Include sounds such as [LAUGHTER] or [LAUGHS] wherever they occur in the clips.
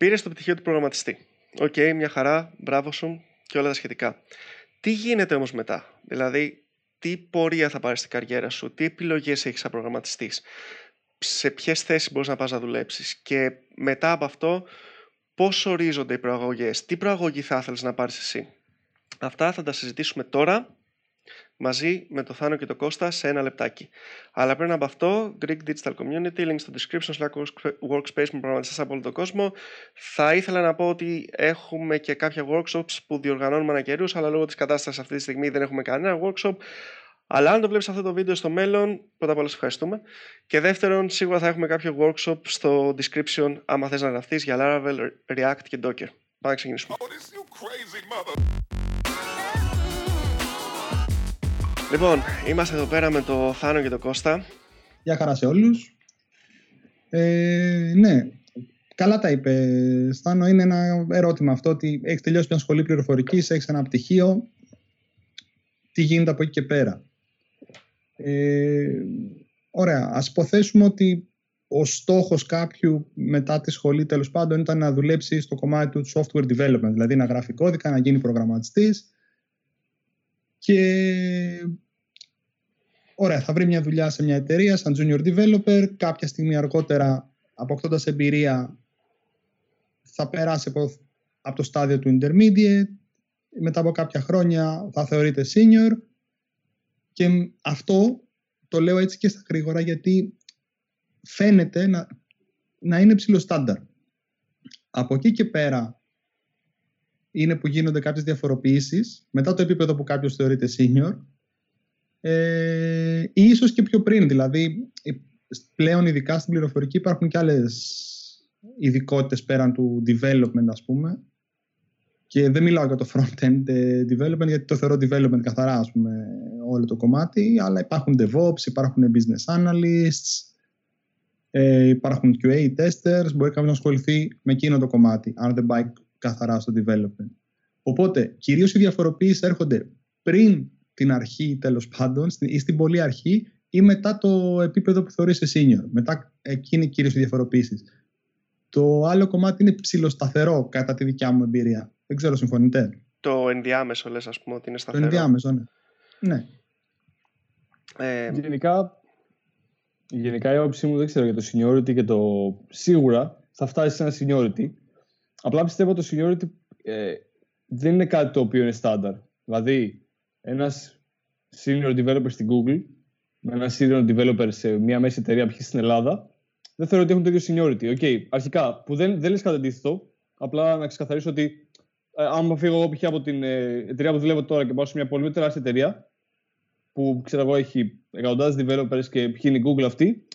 Πήρε το πτυχίο του προγραμματιστή. Ok, okay, μια χαρά, μπράβο σου και όλα τα σχετικά. Τι γίνεται όμως μετά, δηλαδή τι πορεία θα πάρεις στην καριέρα σου, τι επιλογές έχεις σαν προγραμματιστής, σε ποιες θέσεις μπορείς να πας να δουλέψεις; Και μετά από αυτό πώς ορίζονται οι προαγωγές, τι προαγωγή θα ήθελες να πάρεις εσύ; Αυτά θα τα συζητήσουμε τώρα μαζί με το Θάνο και το Κώστα σε ένα λεπτάκι. Αλλά πριν από αυτό, Greek Digital Community, link στο description, Slack workspace με προγραμματιστές από όλο τον κόσμο. Θα ήθελα να πω ότι έχουμε και κάποια workshops που διοργανώνουμε ανά καιρούς, αλλά λόγω της κατάστασης αυτή τη στιγμή δεν έχουμε κανένα workshop. Αλλά αν το βλέπεις αυτό το βίντεο στο μέλλον, πρώτα απ' όλα σε ευχαριστούμε. Και δεύτερον, σίγουρα θα έχουμε κάποιο workshop στο description, άμα θες να γραφτείς για Laravel, React και Docker. Πάμε να ξεκινήσουμε. Λοιπόν, είμαστε εδώ πέρα με το Θάνο και το Κώστα. Γεια χαρά σε όλους. Ε, ναι, καλά τα είπε. Θάνο, είναι ένα ερώτημα αυτό ότι έχεις τελειώσει μια σχολή πληροφορικής, έχεις ένα πτυχίο. Τι γίνεται από εκεί και πέρα. Ε, ωραία, ας υποθέσουμε ότι ο στόχος κάποιου μετά τη σχολή τέλος πάντων ήταν να δουλέψει στο κομμάτι του software development, δηλαδή να γράφει κώδικα, να γίνει προγραμματιστής και ωραία, θα βρει μια δουλειά σε μια εταιρεία σαν junior developer, κάποια στιγμή αργότερα αποκτώντας εμπειρία θα περάσει από, από το στάδιο του intermediate, μετά από κάποια χρόνια θα θεωρείται senior. Και αυτό το λέω έτσι και στα γρήγορα γιατί φαίνεται να, να είναι ψηλό στάνταρ. Από εκεί και πέρα είναι που γίνονται κάποιες διαφοροποιήσεις μετά το επίπεδο που κάποιος θεωρείται senior ε, ή ίσως και πιο πριν. Δηλαδή πλέον ειδικά στην πληροφορική υπάρχουν και άλλες ειδικότητες πέραν του development ας πούμε και δεν μιλάω για το front-end ε, development γιατί το θεωρώ development καθαρά ας πούμε όλο το κομμάτι αλλά υπάρχουν DevOps, υπάρχουν business analysts ε, υπάρχουν QA testers μπορεί κάποιος να ασχοληθεί με εκείνο το κομμάτι αν δεν πάει καθαρά στο development οπότε κυρίως οι διαφοροποίησεις έρχονται πριν την αρχή τέλος πάντων ή στην πολύ αρχή ή μετά το επίπεδο που θεωρείς senior μετά εκείνη κυρίως οι διαφοροποίησεις το άλλο κομμάτι είναι ψηλοσταθερό κατά τη δικιά μου εμπειρία δεν ξέρω, συμφωνείτε; Το ενδιάμεσο λες, ας πούμε, ότι είναι σταθερό. Το ενδιάμεσο, ναι. ναι. Ε... Γενικά, γενικά η άποψή μου δεν ξέρω για το seniority και το σίγουρα θα φτάσει σε ένα seniority. Απλά πιστεύω το seniority ε, δεν είναι κάτι το οποίο είναι στάνταρ. Δηλαδή, ένας senior developer στην Google με ένα senior developer σε μια μέση εταιρεία π.χ. στην Ελλάδα δεν θεωρώ ότι έχουν το ίδιο seniority. Okay, αρχικά, που δεν, δεν λες κάτι αντίθετο, απλά να ξεκαθαρίσω ότι ε, άμα φύγω εγώ π.χ. από την ε, εταιρεία που δουλεύω τώρα και πάω σε μια πολύ τεράστια εταιρεία που ξέρω εγώ έχει εκατοντάδες developers και π.χ. είναι η Google αυτή,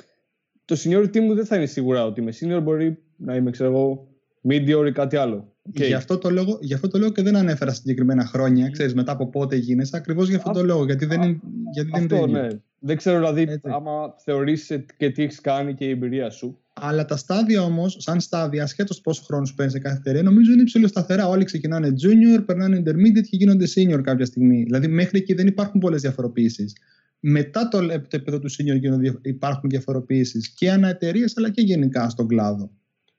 το seniority μου δεν θα είναι σίγουρα ότι είμαι senior, μπορεί να είμαι ξέρω εγώ medior ή κάτι άλλο. Okay. Γι, αυτό το λόγο, γι' αυτό το λόγο και δεν ανέφερα συγκεκριμένα χρόνια, ξέρεις, μετά από πότε γίνεσαι, ακριβώς γι' αυτό το λόγο, γιατί δεν, είναι, γιατί δεν αυτό, είναι ναι. Δεν ξέρω δηλαδή Έτσι. άμα θεωρείς και τι έχεις κάνει και η εμπειρία σου. Αλλά τα στάδια όμως, σαν στάδια, ασχέτως πόσο χρόνος σου παίρνεις σε κάθε εταιρεία, νομίζω είναι ψηλοσταθερά. Όλοι ξεκινάνε junior, περνάνε intermediate και γίνονται senior κάποια στιγμή. Δηλαδή, μέχρι εκεί δεν υπάρχουν πολλές διαφοροποιήσεις. Μετά το επίπεδο του senior υπάρχουν διαφοροποιήσεις και ανά εταιρείες, αλλά και γενικά στον κλάδο.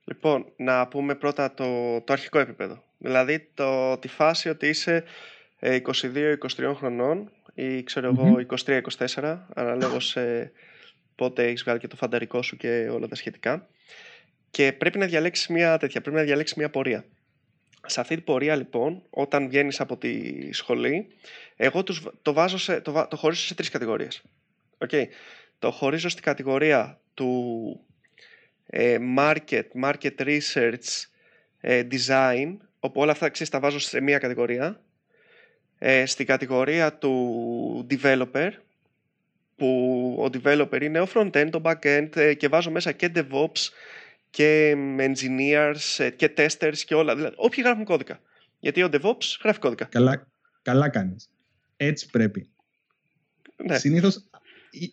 Λοιπόν, να πούμε πρώτα το, το αρχικό επίπεδο. Δηλαδή, το, τη φάση ότι είσαι 22-23 ε, χρονών ή ξέρω εγώ 23-24, αναλόγως πότε έχεις βγάλει και το φανταρικό σου και όλα τα σχετικά. Και πρέπει να διαλέξεις μια τέτοια, πρέπει να διαλέξεις μια πορεία. Σε αυτή την πορεία λοιπόν, όταν βγαίνεις από τη σχολή, εγώ τους, το, βάζω σε, το, το χωρίζω σε τρεις κατηγορίες. Okay. Το χωρίζω στην κατηγορία του ε, market, market research, ε, design, όπου όλα αυτά ξέρεις, τα βάζω σε μία κατηγορία. Ε, στην κατηγορία του developer, που ο developer είναι ο front-end, το back-end ε, και βάζω μέσα και DevOps και engineers ε, και testers και όλα. Δηλαδή, όποιοι γράφουν κώδικα. Γιατί ο DevOps γράφει κώδικα. Καλά, καλά κάνεις. Έτσι πρέπει. Ναι. Συνήθως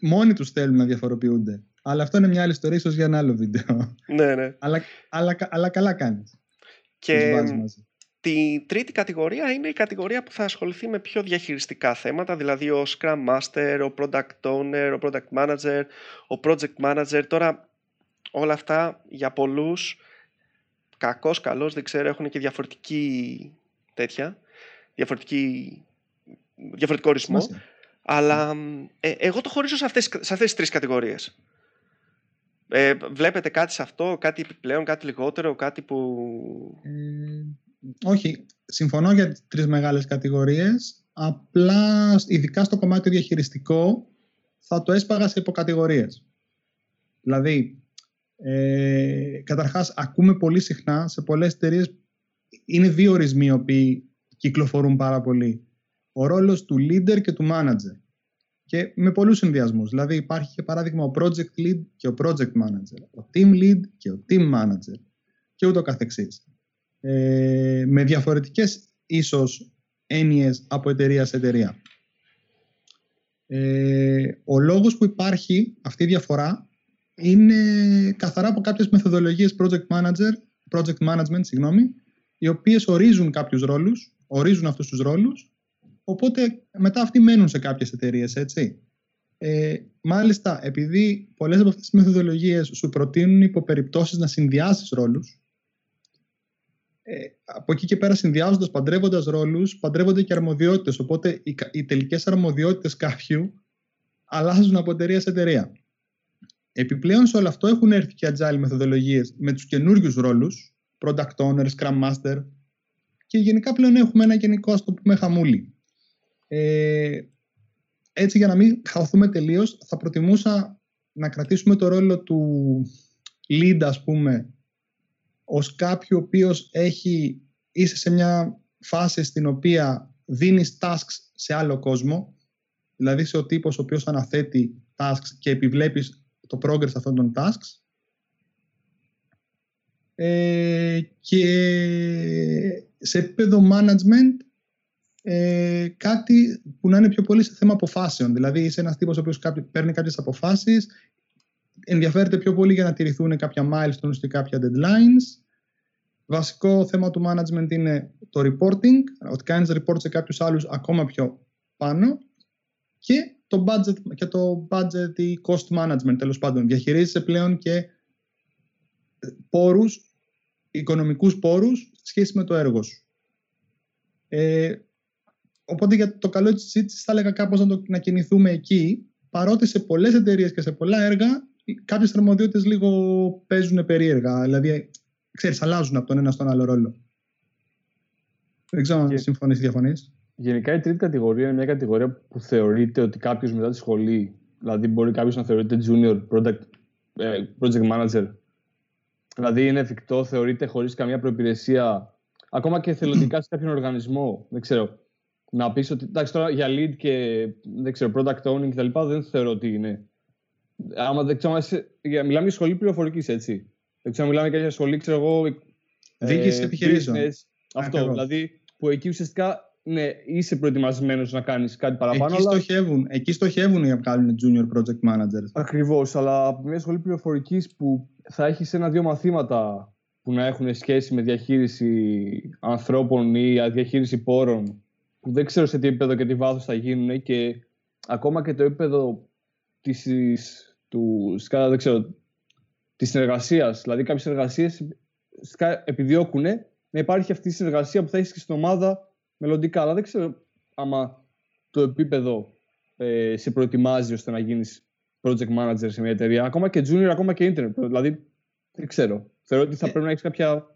μόνοι τους θέλουν να διαφοροποιούνται. Αλλά αυτό είναι μια άλλη ιστορία, ίσως για ένα άλλο βίντεο. Ναι, ναι. αλλά, αλλά, αλλά καλά κάνεις. Και Τη τρίτη κατηγορία είναι η κατηγορία που θα ασχοληθεί με πιο διαχειριστικά θέματα, δηλαδή ο Scrum Master, ο Product Owner, ο Product Manager, ο Project Manager. Τώρα όλα αυτά για πολλούς κακός, καλός, δεν ξέρω, έχουν και διαφορετική τέτοια, διαφορετική, διαφορετικό ορισμό. Αλλά ε, εγώ το χωρίζω σε αυτές, σε αυτές τις τρεις κατηγορίες. Ε, βλέπετε κάτι σε αυτό, κάτι επιπλέον, κάτι λιγότερο, κάτι που... Ε, όχι, συμφωνώ για τις τρεις μεγάλες κατηγορίες. Απλά, ειδικά στο κομμάτι διαχειριστικό, θα το έσπαγα σε υποκατηγορίες. Δηλαδή, ε, καταρχάς, ακούμε πολύ συχνά σε πολλές εταιρείες είναι δύο ορισμοί οι οποίοι κυκλοφορούν πάρα πολύ. Ο ρόλος του leader και του manager. Και με πολλούς συνδυασμούς. Δηλαδή υπάρχει και παράδειγμα ο project lead και ο project manager. Ο team lead και ο team manager. Και ούτω καθεξής. Ε, με διαφορετικές ίσως έννοιες από εταιρεία σε εταιρεία. Ε, ο λόγος που υπάρχει αυτή η διαφορά είναι καθαρά από κάποιες μεθοδολογίες project manager, project management, συγγνώμη, οι οποίες ορίζουν κάποιους ρόλους, ορίζουν αυτούς τους ρόλους, οπότε μετά αυτοί μένουν σε κάποιες εταιρείες, έτσι. Ε, μάλιστα, επειδή πολλές από αυτές τις μεθοδολογίες σου προτείνουν υποπεριπτώσεις να συνδυάσεις ρόλους, ε, από εκεί και πέρα συνδυάζοντας, παντρεύοντας ρόλους, παντρεύονται και αρμοδιότητες, οπότε οι, οι τελικές αρμοδιότητες κάποιου αλλάζουν από εταιρεία σε εταιρεία. Επιπλέον σε όλο αυτό έχουν έρθει και agile μεθοδολογίες με τους καινούριους ρόλους, product owner, scrum master και γενικά πλέον έχουμε ένα γενικό ας το πούμε χαμούλι. Ε, έτσι για να μην χαθούμε τελείως θα προτιμούσα να κρατήσουμε το ρόλο του lead ας πούμε ως κάποιο ο οποίος έχει, είσαι σε μια φάση στην οποία δίνεις tasks σε άλλο κόσμο δηλαδή σε ο τύπος ο οποίος αναθέτει tasks και επιβλέπεις το progress αυτών των tasks. Ε, και σε επίπεδο management ε, κάτι που να είναι πιο πολύ σε θέμα αποφάσεων. Δηλαδή είσαι ένας τύπος ο οποίος παίρνει κάποιες αποφάσεις, ενδιαφέρεται πιο πολύ για να τηρηθούν κάποια milestones και κάποια deadlines. Βασικό θέμα του management είναι το reporting, ότι κάνεις report σε κάποιους άλλους ακόμα πιο πάνω και το budget, και το budget ή cost management τέλος πάντων. Διαχειρίζεσαι πλέον και πόρους, οικονομικούς πόρους σχέση με το έργο σου. Ε, οπότε για το καλό της συζήτησης θα έλεγα κάπως να, το, να κινηθούμε εκεί, παρότι σε πολλές εταιρείες και σε πολλά έργα κάποιες αρμοδιότητες λίγο παίζουν περίεργα, δηλαδή ξέρεις, αλλάζουν από τον ένα στον άλλο ρόλο. Δεν ξέρω αν συμφωνείς ή διαφωνείς. Γενικά η τρίτη κατηγορία είναι μια κατηγορία που θεωρείται ότι κάποιος μετά τη σχολή, δηλαδή μπορεί κάποιος να θεωρείται junior product, ε, project manager, δηλαδή είναι εφικτό, θεωρείται χωρίς καμία προπηρεσία, ακόμα και θελοντικά σε κάποιον οργανισμό, δεν ξέρω, να πεις ότι εντάξει τώρα για lead και δεν ξέρω, product owning κτλ. δεν θεωρώ ότι είναι. Άμα δεν ξέρω, μιλάμε για σχολή πληροφορικής, έτσι. Δεν ξέρω, μιλάμε για σχολή, ξέρω εγώ. Διοίκηση ε, επιχειρήσεων. Αυτό, δηλαδή που εκεί ουσιαστικά ναι, είσαι προετοιμασμένος να κάνεις κάτι παραπάνω. Εκεί, αλλά... στοχεύουν, εκεί στοχεύουν για να κάνουν junior project managers. Ακριβώς, αλλά από μια σχολή πληροφορικής που θα έχεις ένα-δύο μαθήματα που να έχουν σχέση με διαχείριση ανθρώπων ή διαχείριση πόρων, που δεν ξέρω σε τι επίπεδο και τι βάθος θα γίνουν και ακόμα και το επίπεδο της, του, δεν ξέρω, της συνεργασίας. Δηλαδή κάποιες εργασίες επιδιώκουν να υπάρχει αυτή η συνεργασία που θα έχεις και στην ομάδα μελλοντικά. Αλλά δεν ξέρω άμα το επίπεδο ε, σε προετοιμάζει ώστε να γίνεις project manager σε μια εταιρεία. Ακόμα και junior, ακόμα και internet. Δηλαδή, δεν ξέρω. Θεωρώ ότι θα ε, πρέπει να έχεις κάποια.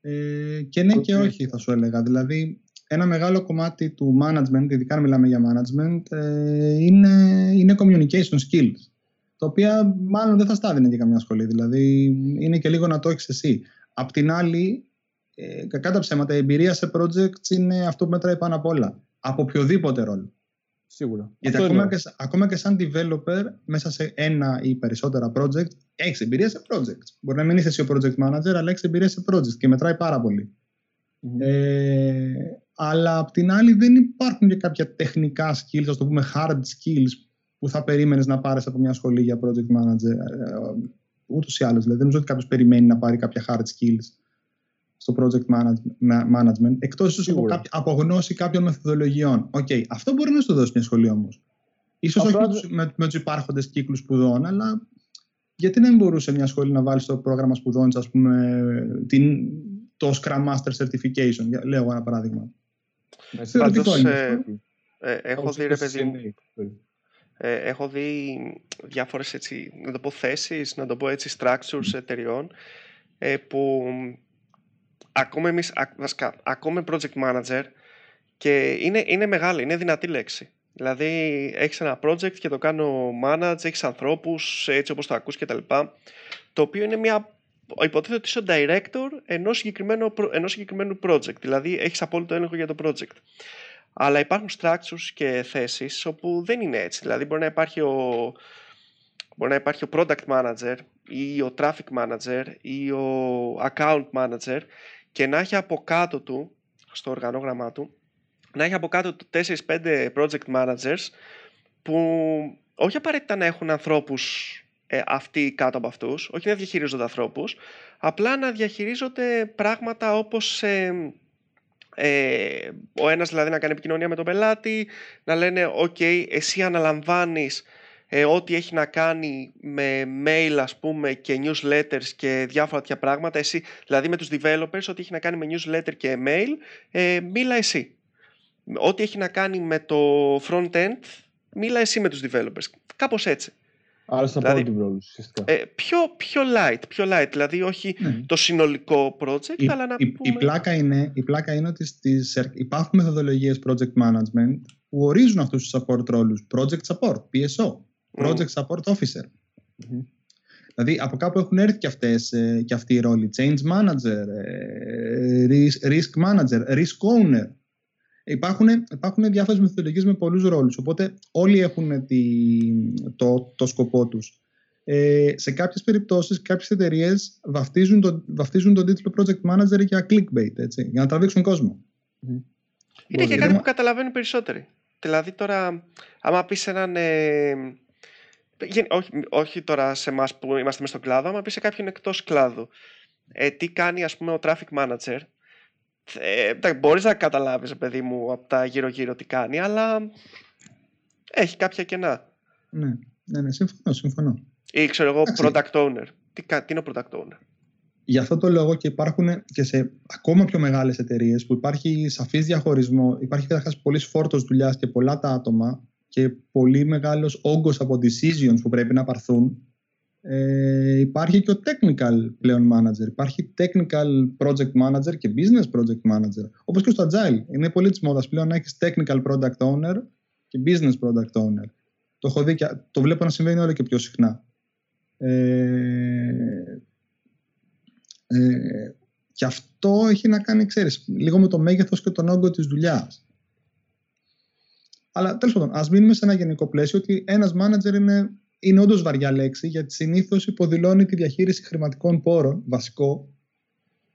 Ε, και ναι και όχι, θα σου έλεγα. Δηλαδή, ένα μεγάλο κομμάτι του management, ειδικά αν μιλάμε για management, ε, είναι, είναι communication skills. Τα οποία μάλλον δεν θα στάδινε για καμιά σχολή. Δηλαδή, είναι και λίγο να το έχεις εσύ. Απ' την άλλη, ε, κακά τα ψέματα, η εμπειρία σε projects είναι αυτό που μετράει πάνω απ' όλα. Από οποιοδήποτε ρόλο. Σίγουρα. Γιατί ακόμα και, ακόμα και, σαν developer, μέσα σε ένα ή περισσότερα project, έχεις εμπειρία σε projects. Μπορεί να μην είσαι εσύ ο project manager, αλλά έχεις εμπειρία σε projects και μετράει πάρα Ε, αλλά απ' την άλλη δεν υπάρχουν και κάποια τεχνικά skills, ας το πούμε hard skills, που θα περίμενες να πάρεις από μια σχολή για project manager. Ε, Ούτως ή άλλως. Δηλαδή, δεν νομίζω ότι κάποιος περιμένει να πάρει κάποια hard skills στο project management, εκτός ίσως από, από γνώση κάποιων μεθοδολογιών. Ok, okay, αυτό μπορεί να σου δώσει μια σχολή όμως. Ίσως όχι με, με τους υπάρχοντες κύκλους σπουδών, αλλά γιατί να μην μπορούσε μια σχολή να βάλει στο πρόγραμμα σπουδών, ας πούμε, την, το Scrum Master Certification, λέω ένα παράδειγμα. Θεωρητικό είναι. Ε, ε, έχω δει, ρε παιδί ε, έχω δει διάφορες έτσι, να το πω θέσεις, να το πω έτσι structures εταιριών ε, που ακόμα εμείς, βασικά, ακόμα project manager και είναι, είναι μεγάλη, είναι δυνατή λέξη. Δηλαδή έχεις ένα project και το κάνω manage, έχεις ανθρώπους έτσι όπως το ακούς και τα λοιπά, το οποίο είναι μια υποτίθεται ότι είσαι ο director ενός συγκεκριμένου, ενός συγκεκριμένου project, δηλαδή έχεις απόλυτο έλεγχο για το project. Αλλά υπάρχουν structures και θέσεις όπου δεν είναι έτσι. Δηλαδή μπορεί να υπάρχει ο, μπορεί να υπάρχει ο product manager ή ο traffic manager ή ο account manager και να έχει από κάτω του, στο οργανόγραμμά του, να έχει από κάτω του 4-5 project managers που όχι απαραίτητα να έχουν ανθρώπους ε, αυτοί κάτω από αυτούς, όχι να διαχειρίζονται ανθρώπους, απλά να διαχειρίζονται πράγματα όπως ε, ε, ο ένας δηλαδή να κάνει επικοινωνία με τον πελάτη, να λένε «ΟΚ, εσύ αναλαμβάνεις ε, ό,τι έχει να κάνει με mail ας πούμε και newsletters και διάφορα τέτοια πράγματα, εσύ, δηλαδή με τους developers, ό,τι έχει να κάνει με newsletter και mail, ε, μίλα εσύ. Ό,τι έχει να κάνει με το front-end, μίλα εσύ με τους developers. Κάπως έτσι. Άρα στα δηλαδή, την ουσιαστικά. Ε, πιο, πιο light, πιο light, δηλαδή όχι ναι. το συνολικό project, η, αλλά να η, πούμε... Η πλάκα είναι, η πλάκα είναι ότι στις, υπάρχουν μεθοδολογίες project management που ορίζουν αυτούς τους support ρόλους. Project support, PSO, project support officer. Δηλαδή από κάπου έχουν έρθει και, αυτές, ε, και αυτοί οι ρόλοι. Change manager, ε, risk manager, risk owner. Υπάρχουν, υπάρχουν διάφορες μεθοδολογίες με πολλούς ρόλους, οπότε όλοι έχουν τη, το, το σκοπό τους. Ε, σε κάποιες περιπτώσεις, κάποιες εταιρείες βαφτίζουν, το, βαφτίζουν τον τίτλο Project Manager για clickbait, έτσι, για να τραβήξουν κόσμο. Είναι και κάτι που καταλαβαίνουν περισσότεροι. Δηλαδή τώρα, άμα πεις έναν... Ε, όχι, όχι τώρα σε εμάς που είμαστε μέσα στον κλάδο, άμα πεις σε κάποιον εκτός κλάδου, ε, τι κάνει ας πούμε ο traffic manager, ε, μπορείς να καταλάβεις, παιδί μου, από τα γύρω-γύρω τι κάνει, αλλά έχει κάποια κενά. Ναι, ναι, ναι συμφωνώ, συμφωνώ. Ή ξέρω εγώ, product owner. Τι, τι είναι ο product owner; Γι' αυτό το λόγο και υπάρχουν και σε ακόμα πιο μεγάλες εταιρείες που υπάρχει σαφής διαχωρισμό, υπάρχει καταρχάς πολύς φόρτος δουλειάς και πολλά τα άτομα και πολύ μεγάλος όγκος από decisions που πρέπει να πάρθουν ε, υπάρχει και ο technical πλέον manager. Υπάρχει technical project manager και business project manager. Όπως και στο agile. Είναι πολύ της μόδας πλέον να έχεις technical product owner και business product owner. Το έχω δει και το βλέπω να συμβαίνει όλο και πιο συχνά. Ε, ε, και αυτό έχει να κάνει, ξέρεις, λίγο με το μέγεθος και τον όγκο της δουλειάς. Αλλά τέλος πάντων, ας μείνουμε σε ένα γενικό πλαίσιο ότι ένας manager είναι είναι όντως βαριά λέξη γιατί συνήθως υποδηλώνει τη διαχείριση χρηματικών πόρων, βασικό,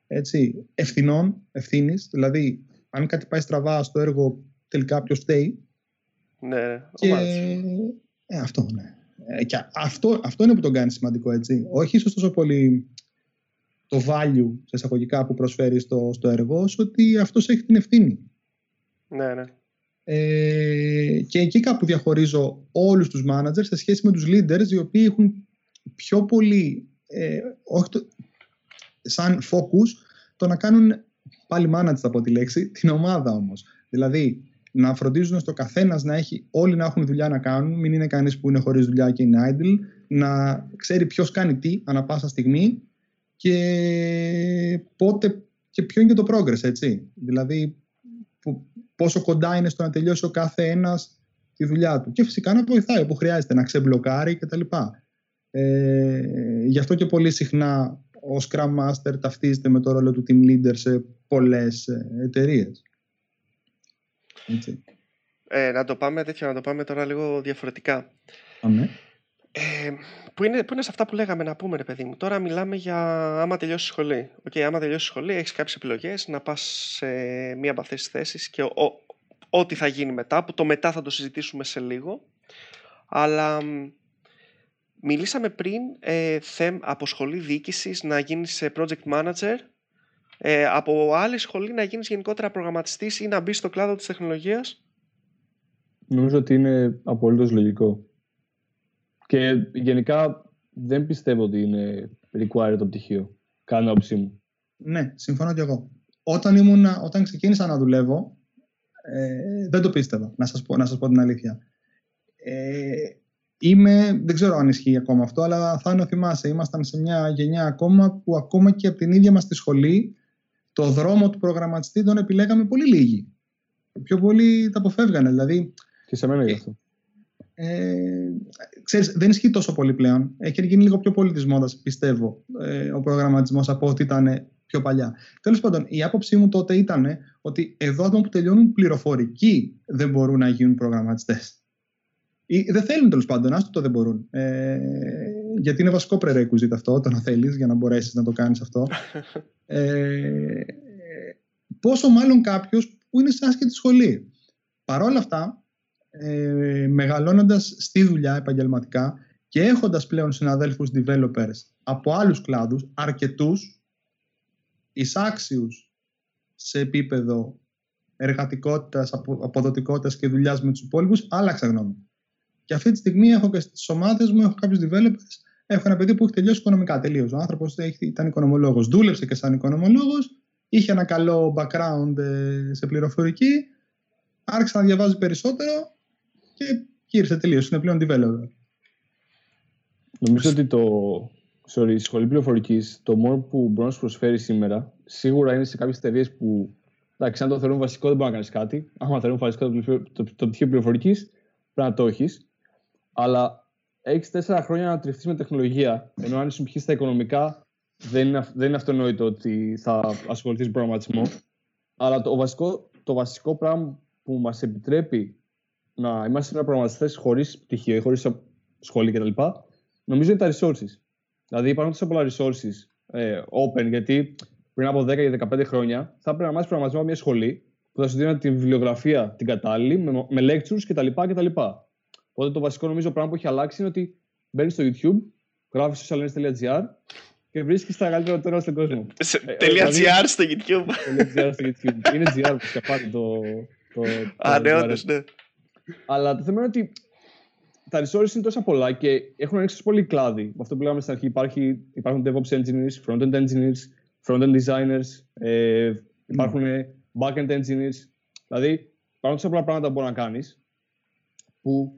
έτσι, ευθυνών, ευθύνης. Δηλαδή, αν κάτι πάει στραβά στο έργο, τελικά ποιος φταίει. Ναι, και... ε, αυτό, ναι. Ε, και αυτό, αυτό είναι που τον κάνει σημαντικό, έτσι. Όχι ίσως τόσο πολύ το value, σε εισαγωγικά, που προσφέρει στο, στο έργο, όσο ότι αυτός έχει την ευθύνη. Ναι, ναι. Ε, και εκεί κάπου διαχωρίζω όλους τους managers σε σχέση με τους leaders οι οποίοι έχουν πιο πολύ ε, όχι το, σαν focus το να κάνουν πάλι manage από τη λέξη την ομάδα όμως. Δηλαδή να φροντίζουν στο καθένας να έχει όλοι να έχουν δουλειά να κάνουν μην είναι κανείς που είναι χωρίς δουλειά και είναι idle να ξέρει ποιος κάνει τι ανα πάσα στιγμή και πότε και ποιο είναι και το progress έτσι. Δηλαδή που πόσο κοντά είναι στο να τελειώσει ο κάθε ένας τη δουλειά του. Και φυσικά να βοηθάει όπου χρειάζεται, να ξεμπλοκάρει κτλ. Ε, γι' αυτό και πολύ συχνά ο Scrum Master ταυτίζεται με το ρόλο του Team Leader σε πολλές ε, εταιρείες. Ε, να το πάμε τέτοιο, να το πάμε τώρα λίγο διαφορετικά. Αμέ. Ε, που, είναι, που είναι σε αυτά που λέγαμε να πούμε, ρε παιδί μου. Τώρα μιλάμε για άμα τελειώσει σχολή. Ok, okay, άμα τελειώσει σχολή, έχεις κάποιες επιλογές να πας σε μία από αυτές τις θέσεις και ό,τι θα γίνει μετά, που το μετά θα το συζητήσουμε σε λίγο. Αλλά μιλήσαμε πριν ε, θέμ, από σχολή διοίκησης να γίνεις project manager, ε, από άλλη σχολή να γίνεις γενικότερα προγραμματιστής ή να μπεις στο κλάδο της τεχνολογίας; Νομίζω ότι είναι απολύτως λογικό. Και γενικά δεν πιστεύω ότι είναι required το πτυχίο. Κάνω άποψή μου. Ναι, συμφωνώ κι εγώ. Όταν, ήμουν, όταν ξεκίνησα να δουλεύω, ε, δεν το πίστευα, να σας πω, να σας πω την αλήθεια. Ε, είμαι, δεν ξέρω αν ισχύει ακόμα αυτό, αλλά θα είναι θυμάσαι, ήμασταν σε μια γενιά ακόμα που ακόμα και από την ίδια μας τη σχολή το δρόμο του προγραμματιστή τον επιλέγαμε πολύ λίγοι. Πιο πολύ τα αποφεύγανε. Δηλαδή, και σε μένα γι' αυτό. Ε, ξέρεις, δεν ισχύει τόσο πολύ πλέον. Έχει γίνει λίγο πιο πολύ της μόδας, πιστεύω, ε, ο προγραμματισμός από ό,τι ήταν πιο παλιά. Τέλος πάντων, η άποψή μου τότε ήταν ότι εδώ άτομα που τελειώνουν πληροφορική δεν μπορούν να γίνουν προγραμματιστές. Δεν θέλουν τέλος πάντων, άστο το δεν μπορούν. Ε, γιατί είναι βασικό prerequisite αυτό, το να θέλεις για να μπορέσεις να το κάνεις αυτό. [LAUGHS] Ε, πόσο μάλλον κάποιος που είναι σε άσχετη σχολή. Παρ' όλα αυτά, ε, μεγαλώνοντας στη δουλειά επαγγελματικά και έχοντας πλέον συναδέλφους developers από άλλους κλάδους, αρκετούς, εισάξιους σε επίπεδο εργατικότητας, αποδοτικότητας και δουλειάς με τους υπόλοιπους, άλλαξα γνώμη. Και αυτή τη στιγμή έχω και στις ομάδες μου, έχω κάποιους developers, έχω ένα παιδί που έχει τελειώσει οικονομικά τελείως. Ο άνθρωπος ήταν οικονομολόγος, δούλεψε και σαν οικονομολόγος, είχε ένα καλό background ε, σε πληροφορική, άρχισε να διαβάζει περισσότερο και γύρισε τελείως. Είναι πλέον developer. Νομίζω ότι το, sorry, η σχολή πληροφορικής, το μόνο που μπορεί να σου προσφέρει σήμερα, σίγουρα είναι σε κάποιες εταιρείες που εντάξει, αν το θεωρούν βασικό δεν μπορεί να κάνεις κάτι. Αν θεωρούν βασικό το, το, το πτυχίο πληροφορικής, πρέπει να το έχεις. Αλλά έχεις τέσσερα χρόνια να τριφθεί με τεχνολογία. Ενώ αν σου στα οικονομικά, δεν είναι, δεν είναι αυτονόητο ότι θα ασχοληθείς με προγραμματισμό. Αλλά το βασικό, το βασικό πράγμα που μας επιτρέπει να είμαστε σήμερα προγραμματιστέ χωρίς πτυχίο ή χωρίς σχολή κτλ. Νομίζω είναι τα resources. Δηλαδή υπάρχουν τόσο πολλά resources ε, open, γιατί πριν από 10 ή 15 χρόνια θα έπρεπε να μάθεις προγραμματισμό από μια σχολή που θα σου δίνει τη βιβλιογραφία την κατάλληλη, με, με lectures κτλ, κτλ. Οπότε το βασικό νομίζω πράγμα που έχει αλλάξει είναι ότι μπαίνεις στο YouTube, γράφεις socialness.gr και βρίσκεις τα καλύτερα τώρα στον κόσμο. Ε, .gr στο YouTube. .gr στο YouTube. Είναι GR που σκεφτεί το. Α, ναι, όντως, ναι. Αλλά το θέμα είναι ότι τα resources είναι τόσα πολλά και έχουν ανοίξει πολύ κλάδι. Με αυτό που λέγαμε στην αρχή, υπάρχει, υπάρχουν DevOps engineers, front-end engineers, front-end designers, ε, υπάρχουν mm. back-end engineers. Δηλαδή, υπάρχουν τόσα πολλά πράγματα που μπορείς να κάνεις που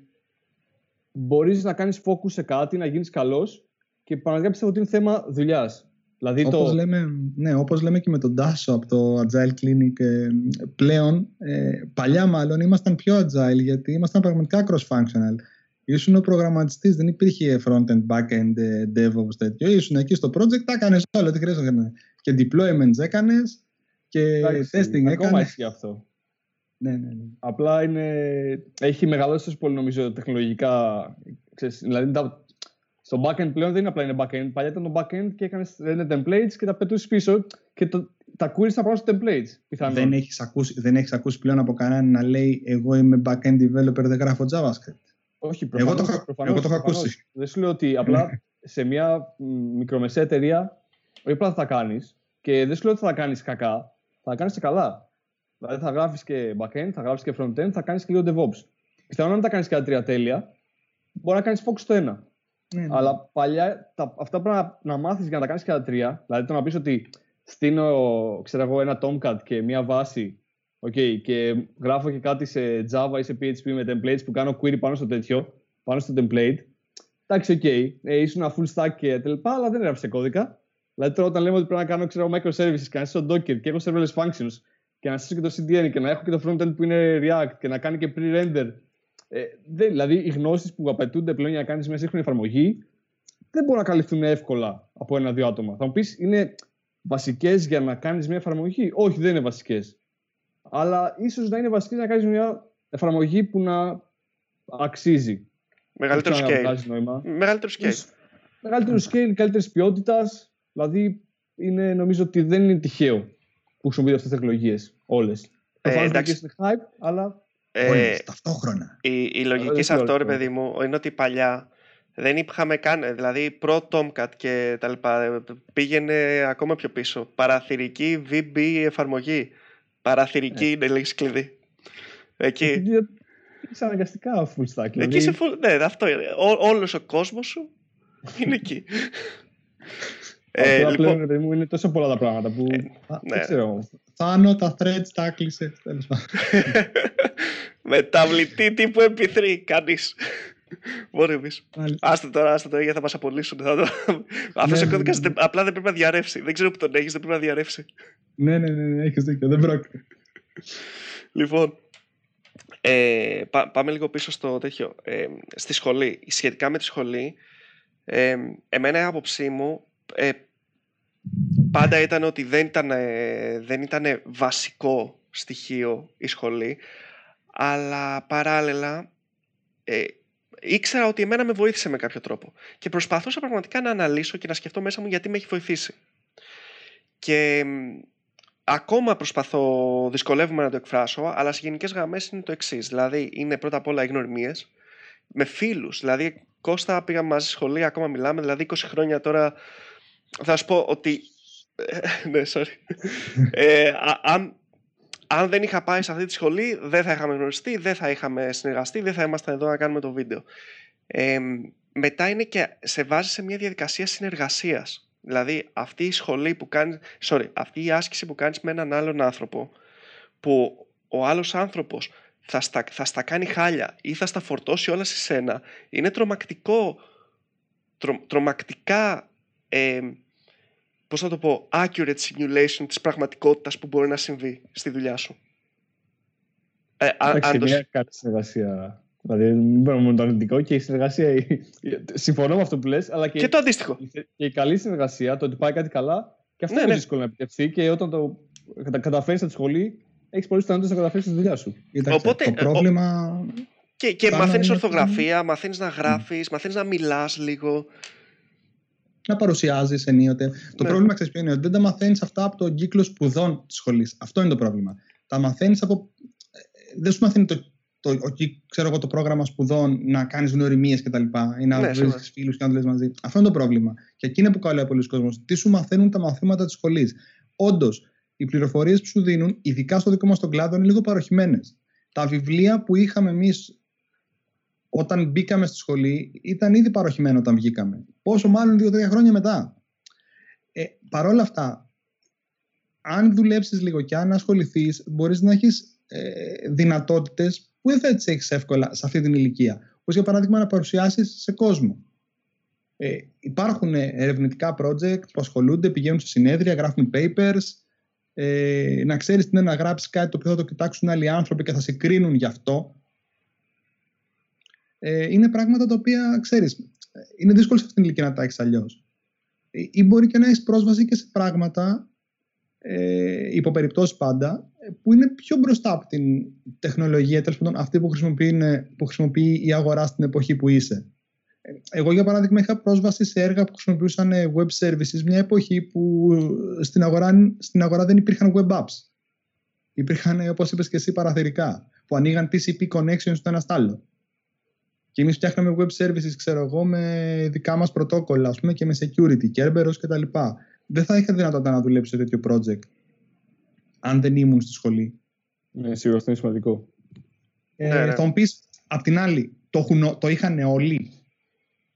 μπορείς να κάνεις focus σε κάτι, να γίνεις καλός και πραγματικά πιστεύω ότι είναι θέμα δουλειάς. Δηλαδή όπως, το... λέμε, ναι, όπως λέμε και με τον Τάσο από το Agile Clinic ε, πλέον, ε, παλιά μάλλον ήμασταν πιο agile γιατί ήμασταν πραγματικά cross-functional. Ήσουν ο προγραμματιστής, δεν υπήρχε front-end, back-end, ε, DevOps τέτοιο. Ήσουν εκεί στο project, τα έκανες όλα, τι χρειάζεται. Και deployments έκανες και Εντάξει, testing έκανες. Ακόμα ισχύει αυτό. Ναι, ναι, ναι. Απλά είναι... έχει μεγαλώσει τόσο πολύ νομίζω τεχνολογικά. Ξέρεις, δηλαδή τα, στο backend πλέον δεν είναι απλά είναι backend. Παλιά ήταν το backend και έκανες render templates και τα πετούσες πίσω και το, τα queries θα πάνε στο templates. Πιθανόν. Δεν έχεις ακούσει, δεν έχεις ακούσει πλέον από κανέναν να λέει Εγώ είμαι backend developer, δεν γράφω JavaScript. Όχι, προφανώς, εγώ, το, προφανώς, εγώ το έχω ακούσει. Δεν σου λέω ότι απλά σε μια μικρομεσαία εταιρεία όχι απλά θα τα κάνεις και δεν σου λέω ότι θα τα κάνεις κακά, θα τα κάνεις και καλά. Δηλαδή θα γράφεις και backend, θα γράφεις και frontend, θα κάνεις και λίγο DevOps. Πιθανόν αν τα κάνεις και τα τρία τέλεια, μπορεί να κάνεις focus στο ένα. Ναι, ναι. Αλλά παλιά τα, αυτά πρέπει να, να μάθεις για να τα κάνεις και τα τρία. Δηλαδή το να πεις ότι στείνω ξέρω εγώ, ένα Tomcat και μία βάση okay, και γράφω και κάτι σε Java ή σε PHP με templates που κάνω query πάνω στο τέτοιο, πάνω στο template. Εντάξει, ok, okay, ε, ήσουν ένα full stack και τα λοιπά, αλλά δεν έγραψε κώδικα. Δηλαδή τώρα όταν λέμε ότι πρέπει να κάνω ξέρω, microservices και να στήσω Docker και έχω serverless functions και να στήσω και το CDN και να έχω και το frontend που είναι React και να κάνει και pre-render ε, δεν, δηλαδή, οι γνώσεις που απαιτούνται πλέον για να κάνεις μια σύγχρονη εφαρμογή δεν μπορούν να καλυφθούν εύκολα από ένα-δύο άτομα. Θα μου πεις, είναι βασικές για να κάνεις μια εφαρμογή; Όχι, δεν είναι βασικές. Αλλά ίσως να είναι βασικές να κάνεις μια εφαρμογή που να αξίζει. Μεγαλύτερο scale. Μεγαλύτερο scale. Μεγαλύτερο scale, καλύτερης ποιότητας. Δηλαδή, είναι, νομίζω ότι δεν είναι τυχαίο που χρησιμοποιούνται αυτές τις τεχνολογίες όλες. Ε, εντάξει. είναι hype, αλλά ε, ταυτόχρονα. Η, η λογική σε αυτό, ρε παιδί μου, είναι ότι παλιά δεν είχαμε καν, δηλαδή προ Tomcat και τα λοιπά, πήγαινε ακόμα πιο πίσω. Παραθυρική VB εφαρμογή. Παραθυρική ε. είναι λέξη κλειδί. Εκεί. Είσαι αναγκαστικά full stack. Δηλαδή... Εκεί είσαι full, ναι, αυτό είναι. Ό, όλος ο κόσμος σου είναι εκεί. [LAUGHS] ε, Απλά λοιπόν... πλέον, μου, είναι τόσο πολλά τα πράγματα που. Ε, ναι. Δεν ξέρω. Θάνο τα threads τα κλείσε. [LAUGHS] Μεταβλητή τύπου MP3, κανείς. Μπορεί να πει. Άστε τώρα, άστε τώρα, γιατί θα μας απολύσουν. Αυτό ο κώδικα απλά δεν πρέπει να διαρρεύσει. Δεν ξέρω που τον έχεις, δεν πρέπει να διαρρεύσει. Ναι, ναι, ναι, ναι έχεις δίκιο. Δεν πρόκειται. Λοιπόν, ε, πάμε λίγο πίσω στο τέτοιο. Ε, στη σχολή, σχετικά με τη σχολή, ε, εμένα η άποψή μου ε, πάντα ήταν ότι δεν ήταν, ε, δεν ήταν βασικό στοιχείο η σχολή, αλλά παράλληλα ε, ήξερα ότι εμένα με βοήθησε με κάποιο τρόπο και προσπαθούσα πραγματικά να αναλύσω και να σκεφτώ μέσα μου γιατί με έχει βοηθήσει. Και ακόμα προσπαθώ, δυσκολεύομαι να το εκφράσω, αλλά σε γενικές γραμμές είναι το εξής. Δηλαδή, είναι πρώτα απ' όλα οι γνωριμίες με φίλους. Δηλαδή, Κώστα πήγαμε μαζί σχολή, ακόμα μιλάμε. Δηλαδή, 20 χρόνια τώρα θα σου πω ότι. [LAUGHS] ναι, sorry. [LAUGHS] ε, αν, αν δεν είχα πάει σε αυτή τη σχολή, δεν θα είχαμε γνωριστεί, δεν θα είχαμε συνεργαστεί, δεν θα ήμασταν εδώ να κάνουμε το βίντεο. Ε, μετά είναι και σε βάζει σε μια διαδικασία συνεργασίας. Δηλαδή αυτή η σχολή που κάνεις, sorry, αυτή η άσκηση που κάνεις με έναν άλλον άνθρωπο που ο άλλος άνθρωπος θα στα, θα στα κάνει χάλια ή θα στα φορτώσει όλα σε σένα είναι τρομακτικό, τρομακτικά ε, πώς θα το πω, accurate simulation της πραγματικότητας που μπορεί να συμβεί στη δουλειά σου. Ε, Εντάξει, μια καλή συνεργασία Δηλαδή, μην πούμε το αρνητικό και η συνεργασία. Συμφωνώ με αυτό που λες, αλλά και, και το αντίστοιχο. Και η καλή συνεργασία, το ότι πάει κάτι καλά, και αυτό ναι, είναι ναι. δύσκολο να επιτευχθεί. Και όταν το καταφέρεις από τη σχολή, έχεις πολλέ πιθανότητε να καταφέρεις τη δουλειά σου. Οπότε, το πρόβλημα. Ο... Και, και μαθαίνεις ορθογραφία, μαθαίνεις να γράφεις, mm. μαθαίνεις να μιλάς λίγο. Να παρουσιάζεις ενίοτε. Το ναι. πρόβλημα ξέρεις ποιο είναι ότι δεν τα μαθαίνεις αυτά από τον κύκλο σπουδών της σχολής. Αυτό είναι το πρόβλημα. Τα μαθαίνεις από. Ε, δεν σου μαθαίνει το το, ξέρω εγώ, το πρόγραμμα σπουδών να κάνεις γνωριμίες κτλ. ή να ναι, βρίσκει φίλους και να δουλεύεις μαζί. Αυτό είναι το πρόβλημα. Και εκεί είναι που καλεί πολλοί κόσμος. Τι σου μαθαίνουν τα μαθήματα της σχολής. Όντως, οι πληροφορίες που σου δίνουν, ειδικά στο δικό μας τον κλάδο, είναι λίγο παροχημένες. Τα βιβλία που είχαμε εμείς όταν μπήκαμε στη σχολή ήταν ήδη παροχημένα όταν βγήκαμε. Πόσο μάλλον δύο-τρία χρόνια μετά. Ε, Παρ' όλα αυτά, αν δουλέψεις λίγο και αν ασχοληθείς, μπορείς να έχεις ε, δυνατότητες που δεν θα τις έχεις εύκολα σε αυτή την ηλικία. Όπως για παράδειγμα να παρουσιάσεις σε κόσμο. Ε, υπάρχουν ερευνητικά project που ασχολούνται, πηγαίνουν σε συνέδρια, γράφουν papers. Ε, να ξέρεις τι είναι να γράψεις κάτι το οποίο θα το κοιτάξουν άλλοι άνθρωποι και θα σε κρίνουν γι' αυτό. Ε, είναι πράγματα τα οποία ξέρεις, είναι δύσκολο σε αυτήν την ηλικία να τα έχεις αλλιώς. Ε, ή μπορεί και να έχεις πρόσβαση και σε πράγματα, ε, υποπεριπτώσει πάντα, που είναι πιο μπροστά από την τεχνολογία, τέλος πάντων αυτή που χρησιμοποιεί, που χρησιμοποιεί η αγορά στην εποχή που είσαι. Εγώ, για παράδειγμα, είχα πρόσβαση σε έργα που χρησιμοποιούσαν web services μια εποχή που στην αγορά, στην αγορά δεν υπήρχαν web apps. Υπήρχαν, όπως είπες και εσύ, παραθυρικά που ανοίγαν TCP connections στο ένας στο άλλο. Και εμείς φτιάχναμε web services, ξέρω εγώ, με δικά μας πρωτόκολλα, ας πούμε, και με security, Kerberos κτλ. Δεν θα είχα δυνατότητα να δουλέψω σε τέτοιο project αν δεν ήμουν στη σχολή. Ναι, σίγουρα αυτό είναι σημαντικό. Ε, ναι, ναι. Θα μου πεις, απ' την άλλη, το, έχουν, το είχαν όλοι;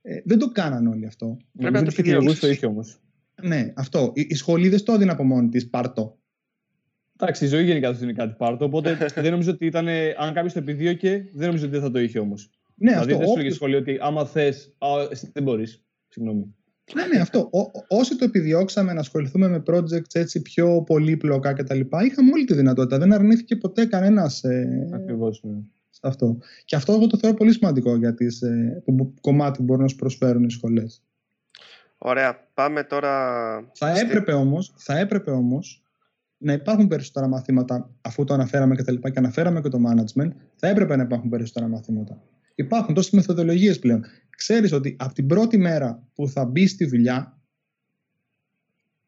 Ε, δεν το κάνανε όλοι αυτό. Πρέπει να το επιδιώξει. το είχε όμως. Ναι, αυτό. Η, η σχολή δεν το έδινε από μόνη της, πάρτο. Εντάξει, η ζωή γενικά δεν είναι κάτι πάρτο. Οπότε [LAUGHS] δεν νομίζω ότι ήταν. Αν κάποιος το επιδίωκε, δεν νομίζω ότι δεν θα το είχε όμως. Ναι, δηλαδή, αυτό. Δεν σου σχολείο ότι άμα θες. Δεν μπορείς. Συγγνώμη. Ναι, ναι, αυτό. Ό, όσοι το επιδιώξαμε να ασχοληθούμε με projects έτσι πιο πολύπλοκα κτλ., είχαμε όλη τη δυνατότητα. Δεν αρνήθηκε ποτέ κανένας. Ε, Ακριβώς. Ναι. Αυτό. Και αυτό εγώ το θεωρώ πολύ σημαντικό για τις, ε, το κομμάτι που μπορούν να σου προσφέρουν οι σχολές. Ωραία. Πάμε τώρα. Θα έπρεπε όμως θα έπρεπε όμως να υπάρχουν περισσότερα μαθήματα, αφού το αναφέραμε και τα λοιπά και αναφέραμε και το management, θα έπρεπε να υπάρχουν περισσότερα μαθήματα. Υπάρχουν τόσες μεθοδολογίες πλέον ξέρεις ότι από την πρώτη μέρα που θα μπει στη δουλειά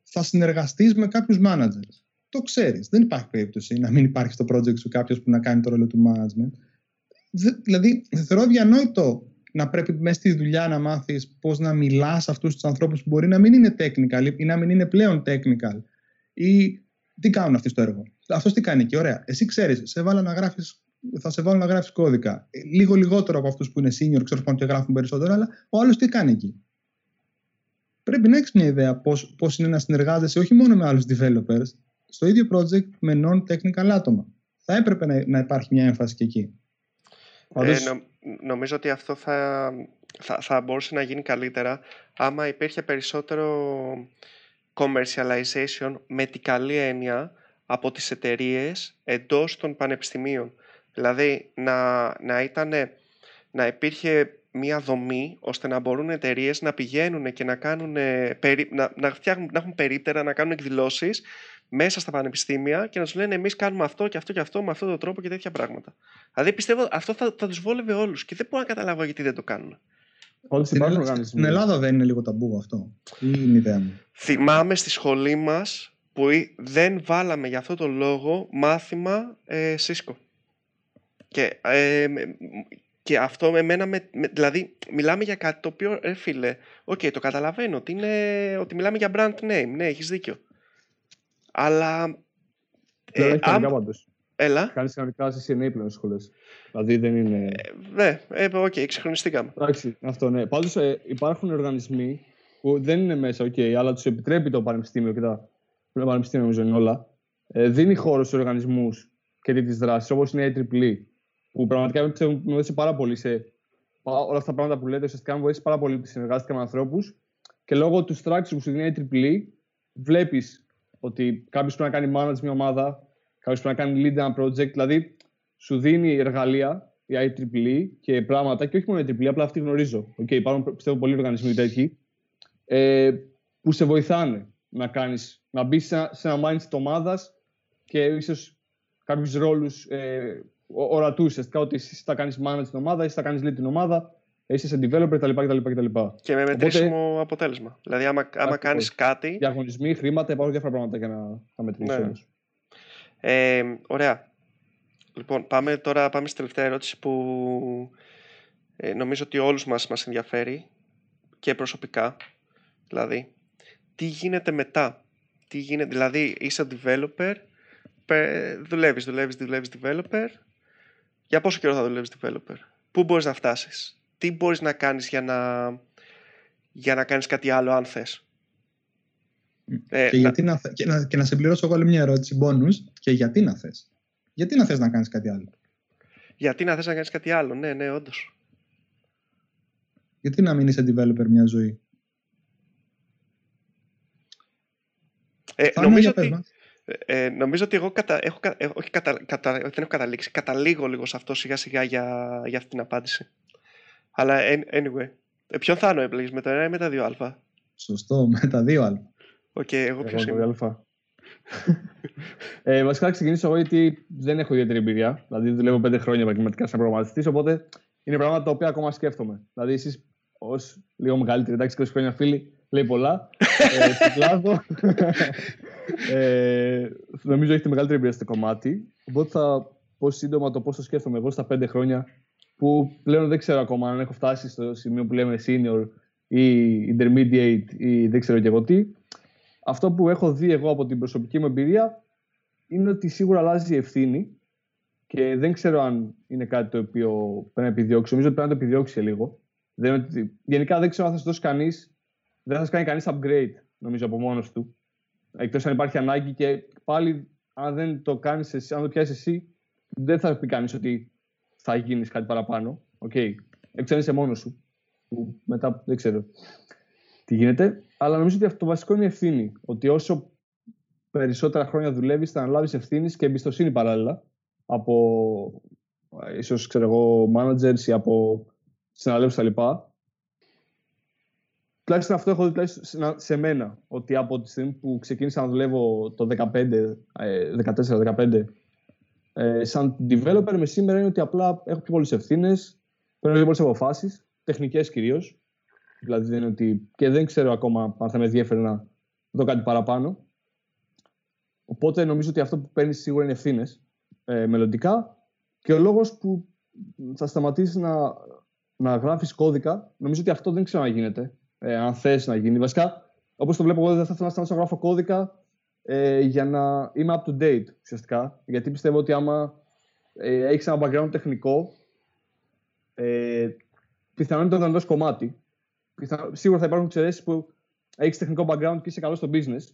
θα συνεργαστείς με κάποιους managers. Το ξέρεις. Δεν υπάρχει περίπτωση να μην υπάρχει στο project σου κάποιος που να κάνει το ρόλο του management. Δηλαδή, θεωρώ διανόητο να πρέπει μέσα στη δουλειά να μάθεις πώς να μιλάς σε αυτούς τους ανθρώπους που μπορεί να μην είναι technical ή να μην είναι πλέον technical. Ή τι κάνουν αυτοί στο έργο. Αυτό τι κάνει εκεί, ωραία. Εσύ ξέρεις, σε βάλα να γράφεις θα σε βάλω να γράφει κώδικα. Λίγο λιγότερο από αυτούς που είναι senior, ξέρω πάνω και γράφουν περισσότερο, αλλά ο άλλος τι κάνει εκεί. πρέπει να έχεις μια ιδέα πώς, πώς είναι να συνεργάζεσαι όχι μόνο με άλλους developers, στο ίδιο project με non-technical άτομα. Θα έπρεπε να, να υπάρχει μια έμφαση και εκεί. Ε, νομίζω ότι αυτό θα, θα, θα μπορούσε να γίνει καλύτερα άμα υπήρχε περισσότερο commercialization με την καλή έννοια από τις εταιρείες εντός των πανεπιστημίων. Δηλαδή να, να, ήτανε, να υπήρχε μια δομή ώστε να μπορούν εταιρείες να πηγαίνουν και να, κάνουν, να, να, φτιάχνουν, να έχουν περίπτερα, να κάνουν εκδηλώσεις μέσα στα πανεπιστήμια και να τους λένε εμείς κάνουμε αυτό και αυτό και αυτό με αυτόν τον τρόπο και τέτοια πράγματα. Δηλαδή πιστεύω αυτό θα, θα τους βόλευε όλους και δεν μπορώ να καταλάβω γιατί δεν το κάνουν. στην, Ελλάδα, στην Ελλάδα δεν είναι λίγο ταμπού αυτό. Ή είναι η ιδέα μου; Θυμάμαι στη σχολή μας που δεν βάλαμε για αυτό το λόγο μάθημα ε, Cisco. Και, ε, και αυτό με μένα, με, δηλαδή μιλάμε για κάτι το οποίο, ρε φίλε, ok, okay, το καταλαβαίνω, ότι, είναι, ότι μιλάμε για brand name, ναι, έχεις δίκιο. Αλλά... Ε, έχει αν... πάντως. Έλα. Κάνεις κανονικά CCNA πλέον στις σχολές. Δηλαδή δεν είναι... Ε, ναι, ε, ok, okay, εξυγχρονιστήκαμε. Εντάξει, αυτό ναι. Πάντως ε, υπάρχουν οργανισμοί που δεν είναι μέσα, ok, okay, αλλά τους επιτρέπει το πανεπιστήμιο και τα πανεπιστήμια νομίζω είναι όλα. Ε, δίνει χώρο στους οργανισμούς και τις δράσεις, όπως είναι η IEEE, που πραγματικά με βοήθησε πάρα πολύ σε όλα αυτά τα πράγματα που λέτε. Ουσιαστικά με βοήθησε πάρα πολύ ότι συνεργάστηκα με ανθρώπους και λόγω του structure που σου δίνει η IEEE, βλέπεις ότι κάποιος πρέπει να κάνει manage μια ομάδα, κάποιος πρέπει να κάνει lead ένα project. Δηλαδή, σου δίνει εργαλεία η IEEE και πράγματα, και όχι μόνο η IEEE, απλά αυτή γνωρίζω. Okay, υπάρχουν πιστεύω πολλοί οργανισμοί τέτοιοι, ε, που σε βοηθάνε να, κάνεις, να μπεις σε, σε ένα mindset ομάδας και ίσως κάποιους ρόλους ε, ορατού ουσιαστικά ότι εσύ θα κάνεις manage την ομάδα, εσύ θα κάνεις lead την ομάδα, είσαι σε developer κτλ. κτλ, κτλ. Και με μετρήσιμο Οπότε, αποτέλεσμα. Δηλαδή, άμα, άμα κάνεις κάτι. Διαγωνισμοί, χρήματα, υπάρχουν διάφορα πράγματα για να, να μετρήσεις. Ναι. Ε, ωραία. Λοιπόν, πάμε τώρα πάμε στη τελευταία ερώτηση που ε, νομίζω ότι όλους μας μας ενδιαφέρει και προσωπικά. Δηλαδή, τι γίνεται μετά; Τι γίνεται, δηλαδή, είσαι developer, δουλεύεις, δουλεύεις, δουλεύεις developer. Για πόσο καιρό θα δουλεύεις developer; Πού μπορείς να φτάσεις; Τι μπορείς να κάνεις για να, για να κάνεις κάτι άλλο αν θες; Ε, και, γιατί να... και, να, και να συμπληρώσω εγώ άλλη μια ερώτηση bonus και γιατί να θες; Γιατί να θες να κάνεις κάτι άλλο; Γιατί να θες να κάνεις κάτι άλλο, ναι, ναι, όντως. Γιατί να μην είσαι developer μια ζωή; Ε, νομίζω, ότι, ε, νομίζω ότι εγώ κατα, έχω, όχι κατα, κατα, δεν έχω καταλήξει. Καταλήγω λίγο σε αυτό σιγά σιγά για, για αυτή την απάντηση. Αλλά anyway. Ε, ποιον θα είναι έπλεγε, με το 1 ή με τα 2α. Σωστό, [LAUGHS] με τα 2α. Ok, okay, εγώ ποιος είμαι; Α. ε, βασικά θα ξεκινήσω εγώ γιατί δεν έχω ιδιαίτερη εμπειρία. Δηλαδή δουλεύω 5 χρόνια επαγγελματικά σαν προγραμματιστής, οπότε είναι πράγματα τα οποία ακόμα σκέφτομαι. Δηλαδή, εσείς ως λίγο μεγαλύτεροι, εντάξει, 20 χρόνια φίλοι, λέει πολλά. ε, στον κλάδο. ε, νομίζω έχετε μεγαλύτερη εμπειρία στο κομμάτι. Οπότε θα πω σύντομα το πώς το σκέφτομαι εγώ στα 5 χρόνια που πλέον δεν ξέρω ακόμα αν έχω φτάσει στο σημείο που λέμε senior ή intermediate ή δεν ξέρω και εγώ τι. Αυτό που έχω δει εγώ από την προσωπική μου εμπειρία είναι ότι σίγουρα αλλάζει η ευθύνη και δεν ξέρω αν είναι κάτι το οποίο πρέπει να επιδιώξει. Νομίζω ότι πρέπει να το επιδιώξει λίγο. Δεν ότι... Γενικά δεν ξέρω αν θα σου δώσει κανείς, δεν θα σου κάνει κανείς upgrade, νομίζω από μόνος του. Εκτός αν υπάρχει ανάγκη και πάλι, αν δεν το κάνεις εσύ, αν το πιάσεις εσύ, δεν θα πει κανείς ότι θα γίνεις κάτι παραπάνω. Ok. Okay. Έξω είσαι μόνος σου. Που μετά δεν ξέρω τι γίνεται. Αλλά νομίζω ότι αυτό το βασικό είναι η ευθύνη. Ότι όσο περισσότερα χρόνια δουλεύεις, θα αναλάβεις ευθύνης και εμπιστοσύνη παράλληλα από ίσως ξέρω εγώ managers ή από συναδέλφους κτλ. Τουλάχιστον αυτό έχω δει σε μένα. Ότι από τη στιγμή που ξεκίνησα να δουλεύω το 15, 14-15 ε, σαν developer με σήμερα είναι ότι απλά έχω πιο πολλές ευθύνες, παίρνω πιο πολλές αποφάσεις, τεχνικές κυρίως. Δηλαδή δεν είναι ότι. και δεν ξέρω ακόμα αν θα με ενδιαφέρει να δω κάτι παραπάνω. Οπότε νομίζω ότι αυτό που παίρνεις σίγουρα είναι ευθύνες ε, μελλοντικά. Και ο λόγος που θα σταματήσεις να, να γράφεις κώδικα, νομίζω ότι αυτό δεν ξέρω να γίνεται. Ε, αν θες να γίνει. Βασικά, όπως το βλέπω εγώ, δεν θα ήθελα να σταματήσω να γράφω κώδικα ε, για να είμαι up to date ουσιαστικά. Γιατί πιστεύω ότι άμα ε, έχεις ένα background τεχνικό, ε, πιθανόν είναι το δυνατό κομμάτι. Πιθανό, σίγουρα θα υπάρχουν εξαιρέσεις που έχεις τεχνικό background και είσαι καλός στο business,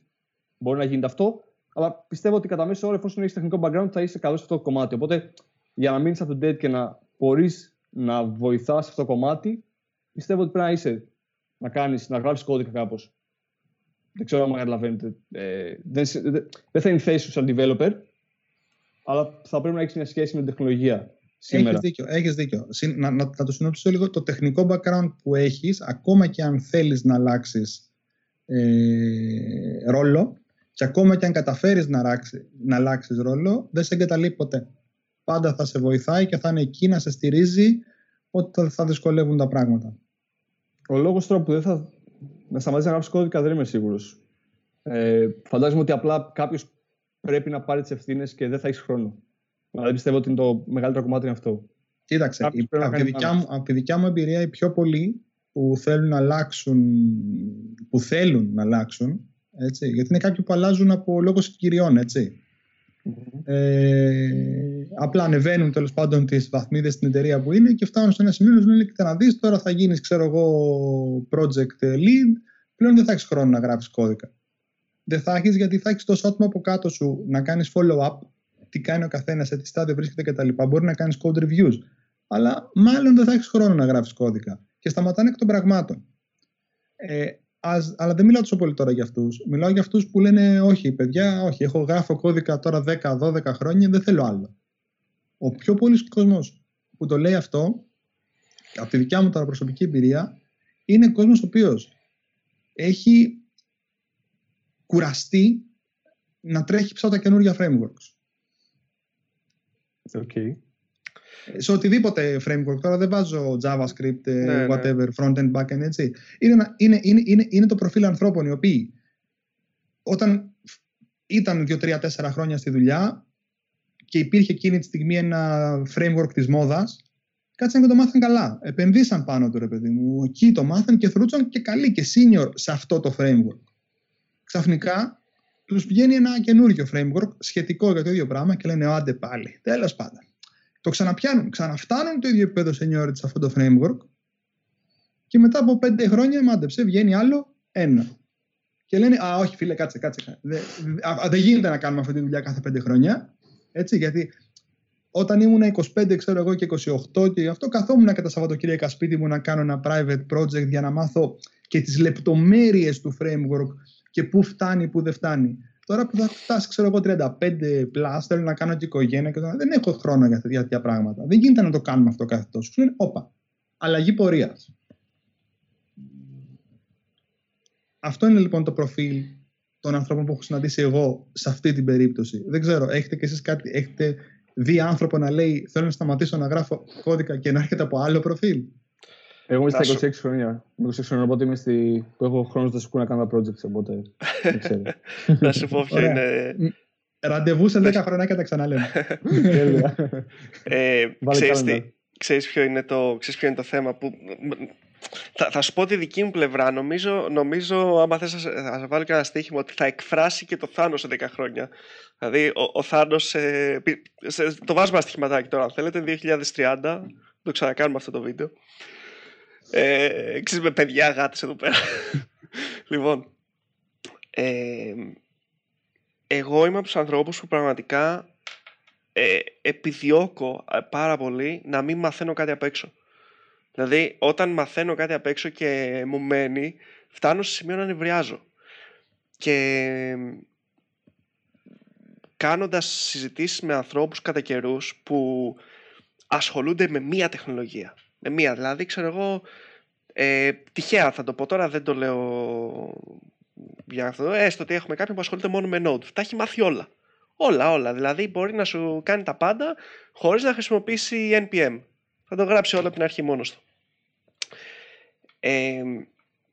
μπορεί να γίνεται αυτό. Αλλά πιστεύω ότι κατά μέσο όρο, εφόσον έχεις τεχνικό background, θα είσαι καλός σε αυτό το κομμάτι. Οπότε, για να μείνεις up to date και να μπορείς να βοηθάς σε αυτό το κομμάτι, πιστεύω ότι πρέπει να είσαι να, κάνεις, να γράψεις κώδικα κάπως. Δεν ξέρω αν καταλαβαίνετε. Ε, δεν, δεν θα είναι θέση σου σαν developer, αλλά θα πρέπει να έχεις μια σχέση με την τεχνολογία. Σήμερα. Έχεις δίκιο, έχεις δίκιο. Να, να, να το συνοψίσω λίγο. Το τεχνικό background που έχεις, ακόμα και αν θέλεις να αλλάξεις ε, ρόλο και ακόμα και αν καταφέρεις να, αλλάξει, να αλλάξεις ρόλο, δεν σε εγκαταλείπει ποτέ. Πάντα θα σε βοηθάει και θα είναι εκεί να σε στηρίζει όταν θα δυσκολεύουν τα πράγματα. Ο λόγος τώρα που δεν θα να σταματήσεις να γράψεις κώδικα δεν είμαι σίγουρος. Ε, φαντάζομαι ότι απλά κάποιος πρέπει να πάρει τις ευθύνες και δεν θα έχεις χρόνο. Δηλαδή πιστεύω ότι είναι το μεγαλύτερο κομμάτι είναι αυτό. Κοίταξε, από τη, δικιά μου, από τη δικιά μου εμπειρία οι πιο πολλοί που θέλουν να αλλάξουν, που θέλουν να αλλάξουν, έτσι, γιατί είναι κάποιοι που αλλάζουν από λόγω συγκυριών, Ε, απλά ανεβαίνουν τέλος πάντων τις βαθμίδες στην εταιρεία που είναι και φτάνουν σε ένα σημείο να λένε: Κοίτα να δεις, τώρα θα γίνεις, ξέρω εγώ, project lead. Πλέον δεν θα έχεις χρόνο να γράψει κώδικα. Δεν θα έχεις γιατί θα έχεις τόσο άτομο από κάτω σου να κάνεις follow-up τι κάνει ο καθένας, σε τι στάδιο βρίσκεται κτλ. Μπορεί να κάνεις code reviews. Αλλά μάλλον δεν θα έχεις χρόνο να γράφεις κώδικα. Και σταματάνε εκ των πραγμάτων. Ε, ας, αλλά δεν μιλάω τόσο πολύ τώρα για αυτούς. Μιλάω για αυτούς που λένε: Όχι, παιδιά, όχι. Έχω γράφω κώδικα τώρα 10-12 χρόνια, δεν θέλω άλλο. Ο πιο πολλή κόσμος που το λέει αυτό, από τη δικιά μου τώρα προσωπική εμπειρία, είναι κόσμος ο οποίος έχει κουραστεί να τρέχει ψάτα καινούργια frameworks. Okay. Σε οτιδήποτε framework, τώρα δεν βάζω JavaScript, ε, ναι, ναι. whatever, ναι. front-end, back-end, έτσι. Είναι, είναι, είναι, είναι, είναι το προφίλ ανθρώπων οι οποίοι όταν ήταν 2-3-4 χρόνια στη δουλειά και υπήρχε εκείνη τη στιγμή ένα framework της μόδας, κάτσαν και το μάθαν καλά. Επενδύσαν πάνω του, ρε παιδί μου. Εκεί το μάθαν και θρούτσαν και καλή και senior σε αυτό το framework. Ξαφνικά τους βγαίνει ένα καινούριο framework σχετικό για το ίδιο πράγμα και λένε άντε πάλι. Τέλος πάντων. Το ξαναπιάνουν, ξαναφτάνουν το ίδιο επίπεδο seniority σε αυτό το framework και μετά από πέντε χρόνια μάντεψε, βγαίνει άλλο ένα. Και λένε, Α, όχι, φίλε, κάτσε, κάτσε. Δεν δε γίνεται να κάνουμε αυτή τη δουλειά κάθε πέντε χρόνια. Έτσι, γιατί όταν ήμουν 25, ξέρω εγώ, και 28 και αυτό, καθόμουν και τα Σαββατοκύριακα σπίτι μου να κάνω ένα private project για να μάθω και τις λεπτομέρειες του framework και πού φτάνει, πού δεν φτάνει. Τώρα που θα φτάσει, ξέρω εγώ, 35 πλά, θέλω να κάνω και οικογένεια και δεν έχω χρόνο για τέτοια πράγματα. Δεν γίνεται να το κάνουμε αυτό κάθε τόσο. Σου λένε, όπα, αλλαγή πορείας. Αυτό είναι λοιπόν το προφίλ των ανθρώπων που έχω συναντήσει εγώ σε αυτή την περίπτωση. Δεν ξέρω, έχετε και εσείς κάτι, έχετε δει άνθρωπο να λέει θέλω να σταματήσω να γράφω κώδικα και να έρχεται από άλλο προφίλ. Εγώ είμαι στα 26 χρόνια. Με 26 χρόνια, οπότε είμαι στη... που έχω χρόνος να σου να κάνω projects, οπότε δεν ξέρω. [LAUGHS] Να σου πω ποιο είναι... Ραντεβού σε 10 χρόνια και τα ξαναλέμε. [LAUGHS] ε, ξέρεις, τι, ξέρεις, ποιο είναι το, ξέρεις ποιο είναι το θέμα που... Θα, θα σου πω τη δική μου πλευρά. Νομίζω, νομίζω άμα θες να σε βάλω και ένα στοίχημα, ότι θα εκφράσει και το Θάνος σε 10 χρόνια. Δηλαδή, ο, ο Θάνος... Ε, το βάζουμε ένα στοιχηματάκι τώρα, αν θέλετε, 2030. Το ξανακάνουμε αυτό το βίντεο. Ε, ξέρεις με παιδιά γάτες εδώ πέρα. [LAUGHS] λοιπόν, ε, εγώ είμαι από τους ανθρώπους που πραγματικά ε, επιδιώκω ε, πάρα πολύ να μην μαθαίνω κάτι απ' έξω. Δηλαδή, όταν μαθαίνω κάτι απ' έξω και μου μένει, φτάνω σε σημείο να νευριάζω. Και κάνοντας συζητήσεις με ανθρώπους κατά καιρούς που ασχολούνται με μία τεχνολογία με μία δηλαδή, ξέρω εγώ, ε, τυχαία θα το πω τώρα, δεν το λέω για αυτό. Έστω ότι έχουμε κάποιον που ασχολείται μόνο με Node. Τα έχει μάθει όλα. Όλα, όλα. Δηλαδή μπορεί να σου κάνει τα πάντα χωρίς να χρησιμοποιήσει NPM. Θα το γράψει όλα από την αρχή μόνος του. Ε,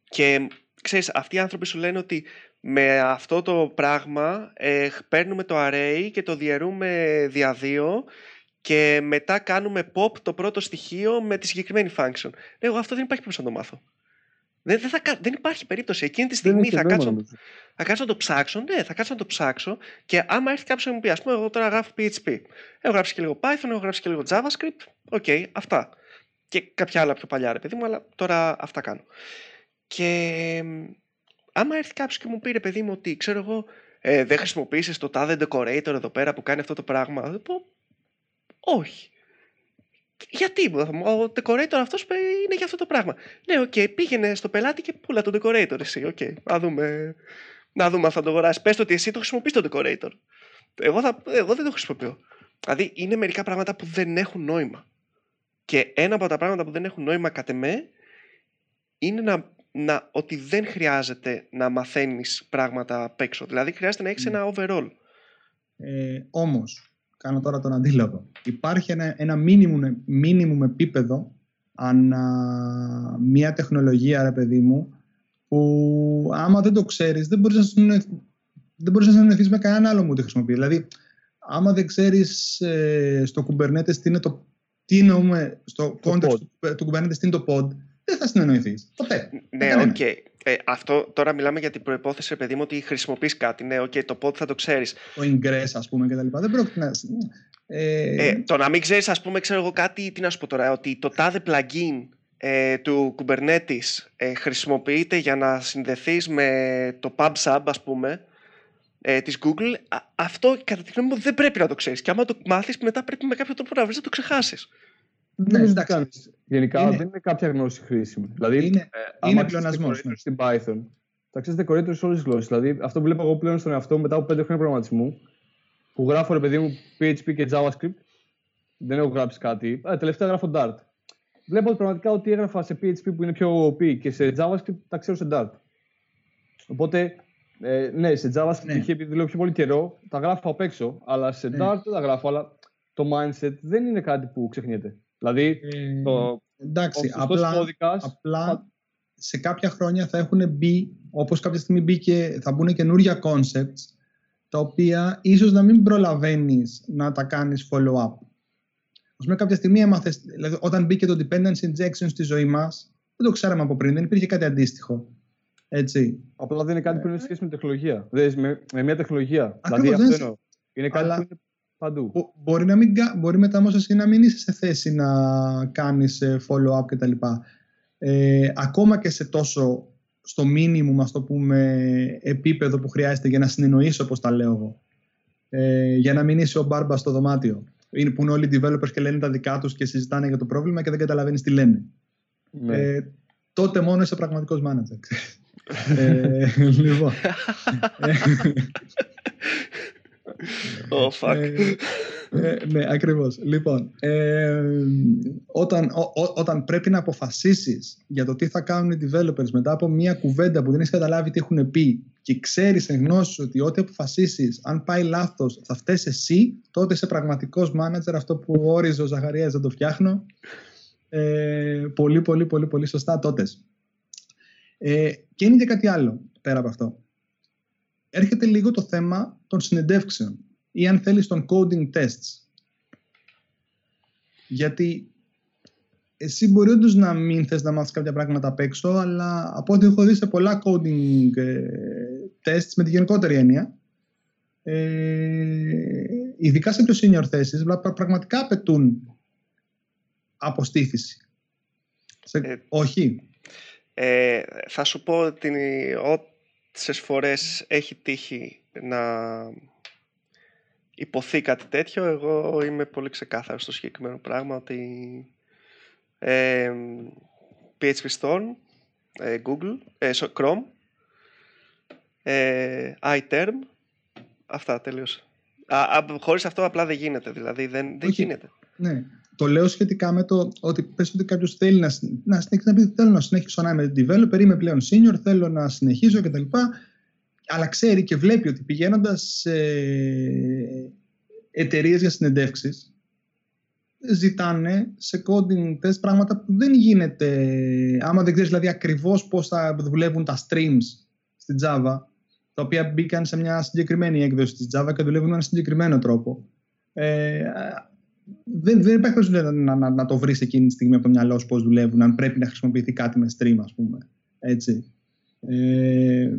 και ξέρεις, αυτοί οι άνθρωποι σου λένε ότι με αυτό το πράγμα ε, παίρνουμε το array και το διαιρούμε δια δύο και μετά κάνουμε pop το πρώτο στοιχείο με τη συγκεκριμένη function. Εγώ αυτό δεν υπάρχει περίπτωση να το μάθω. Δεν, δεν, θα, δεν υπάρχει περίπτωση. Εκείνη τη στιγμή θα κάτσω, θα κάτσω να το ψάξω. Ναι, θα κάτσω να το ψάξω και άμα έρθει κάποιος να μου πει, ας πούμε, εγώ τώρα γράφω PHP. Έχω γράψει και λίγο Python, έχω γράψει και λίγο JavaScript. Ok, okay, αυτά. Και κάποια άλλα πιο παλιά, ρε παιδί μου, αλλά τώρα αυτά κάνω. Και άμα έρθει κάποιος και μου πει ρε παιδί μου ότι ξέρω εγώ ε, δεν χρησιμοποιήσεις το τάδε decorator εδώ πέρα που κάνει αυτό το πράγμα. Θα πω όχι. Γιατί ο decorator αυτός είναι για αυτό το πράγμα. Ναι, ok, okay, πήγαινε στο πελάτη και πούλα το decorator εσύ. Ok, okay, να δούμε, να δούμε αν θα το αγοράσει. Πες ότι εσύ το χρησιμοποιείς το decorator. Εγώ, θα, εγώ δεν το χρησιμοποιώ. Δηλαδή είναι μερικά πράγματα που δεν έχουν νόημα. Και ένα από τα πράγματα που δεν έχουν νόημα κατ' εμέ είναι να, να, ότι δεν χρειάζεται να μαθαίνεις πράγματα απ' έξω. Δηλαδή χρειάζεται να έχεις ναι. ένα overall. Ε, όμως, κάνω τώρα τον αντίλογο. Υπάρχει ένα, ένα minimum, επίπεδο ανά μία τεχνολογία, ρε παιδί μου, που άμα δεν το ξέρεις, δεν μπορείς να συνεννοηθείς, με κανέναν άλλο που τη χρησιμοποιεί. Δηλαδή, άμα δεν ξέρεις ε, στο Kubernetes τι είναι το τι εννοούμε στο context του Kubernetes, τι είναι το pod, δεν θα συνεννοηθείς. Ποτέ. Ναι, ok. Okay. Ε, αυτό τώρα μιλάμε για την προϋπόθεση, παιδί μου, ότι χρησιμοποιείς κάτι. Ναι, ok, okay, το pod θα το ξέρεις. Το ingress, ας πούμε, κτλ. Δεν πρόκειται να. Ε... Ε, το να μην ξέρεις, ας πούμε, ξέρω εγώ κάτι, τι να σου πω τώρα, ότι το τάδε plugin ε, του Kubernetes ε, χρησιμοποιείται για να συνδεθείς με το PubSub, ας πούμε, ε, της Google, αυτό κατά τη γνώμη μου δεν πρέπει να το ξέρεις. Και άμα το μάθεις, μετά πρέπει με κάποιο τρόπο να βρεις να το ξεχάσεις. Ναι, εντάξει. Γενικά είναι... δεν είναι κάποια γνώση χρήσιμη. Δηλαδή, είναι, ε, είναι πλεονασμός. Ναι. Στην Python, θα ξέρεις decorator σε όλες τις γλώσσες. Δηλαδή, αυτό που βλέπω εγώ πλέον στον εαυτό μου μετά από πέντε χρόνια προγραμματισμού, που γράφω ρε παιδί μου PHP και JavaScript, δεν έχω γράψει κάτι. Α, τελευταία γράφω Dart. Βλέπω πραγματικά ότι έγραφα σε PHP που είναι πιο OP και σε JavaScript τα ξέρω σε Dart. Οπότε ε, ναι, σε JavaScript ναι. επειδή λέω πιο πολύ καιρό, τα γράφω απ' έξω, αλλά σε ναι. Dart δεν τα γράφω, αλλά το mindset δεν είναι κάτι που ξεχνιέται. Δηλαδή, ε, το, εντάξει, απλά, κώδικας, απλά σε κάποια χρόνια θα έχουν μπει, όπως κάποια στιγμή μπήκε, θα μπουν καινούργια concepts, τα οποία ίσως να μην προλαβαίνεις να τα κάνεις follow-up. Ας πούμε κάποια στιγμή έμαθες, δηλαδή όταν μπήκε το dependency injection στη ζωή μας, δεν το ξέραμε από πριν, δεν υπήρχε κάτι αντίστοιχο. Έτσι. Απλά δεν είναι κάτι που είναι σχέση με τεχνολογία. Δηλαδή με, με μια τεχνολογία. Ακριβώς, δηλαδή αυτό είναι κάτι Αλλά... που είναι παντού. μπορεί, να μην, μπορεί μετά όμως εσύ να μην είσαι σε θέση να κάνεις ε, follow-up κτλ. Ε, ακόμα και σε τόσο στο minimum, ας το πούμε, επίπεδο που χρειάζεται για να συνεννοήσω, όπως τα λέω εγώ. Ε, για να μην είσαι ο μπάρμπας στο δωμάτιο. Είναι που είναι όλοι οι developers και λένε τα δικά τους και συζητάνε για το πρόβλημα και δεν καταλαβαίνεις τι λένε. Ναι. Ε, τότε μόνο είσαι πραγματικός manager [LAUGHS] ε, λοιπόν. [LAUGHS] Oh, fuck. Ε, ε, ναι, ακριβώς. Λοιπόν, ε, όταν, όταν πρέπει να αποφασίσεις για το τι θα κάνουν οι developers μετά από μια κουβέντα που δεν έχεις καταλάβει τι έχουν πει και ξέρεις εν γνώση ότι ό,τι αποφασίσεις, αν πάει λάθος, θα φταίεις εσύ, τότε είσαι πραγματικός manager, αυτό που όριζε ο Ζαχαρίας δεν το φτιάχνω. Ε, πολύ, πολύ, πολύ, πολύ σωστά τότε. Ε, και είναι και κάτι άλλο πέρα από αυτό. Έρχεται λίγο το θέμα των συνεντεύξεων ή αν θέλεις των coding tests. Γιατί εσύ μπορεί όντως να μην θες να μάθεις κάποια πράγματα απ' έξω, αλλά από ό,τι έχω δει σε πολλά coding ε, tests με τη γενικότερη έννοια, ε, ειδικά σε πιο senior θέσεις, πραγματικά απαιτούν αποστήθηση. Ε, όχι. Ε, θα σου πω ότι όσες φορές έχει τύχει να υποθεί κάτι τέτοιο, εγώ είμαι πολύ ξεκάθαρος στο συγκεκριμένο πράγμα ότι ε, PHP Storm, ε, Google, ε, Chrome, ε, iTerm, αυτά τελείωσα. Α, χωρίς αυτό απλά δεν γίνεται, δηλαδή δεν, δεν γίνεται. Ναι το λέω σχετικά με το ότι πες ότι κάποιος θέλει να, να συνεχίσει να πει θέλω να συνεχίσω να είμαι developer, είμαι πλέον senior, θέλω να συνεχίσω κτλ. Αλλά ξέρει και βλέπει ότι πηγαίνοντας σε εταιρείες για συνεντεύξεις, ζητάνε σε coding test πράγματα που δεν γίνεται άμα δεν ξέρεις δηλαδή ακριβώς πώς θα δουλεύουν τα streams στην Java τα οποία μπήκαν σε μια συγκεκριμένη έκδοση της Java και δουλεύουν με έναν συγκεκριμένο τρόπο. Ε, δεν, δεν υπάρχει να, να, να, το βρεις εκείνη τη στιγμή από το μυαλό σου πώς δουλεύουν, αν πρέπει να χρησιμοποιηθεί κάτι με stream, ας πούμε. Έτσι. Ε,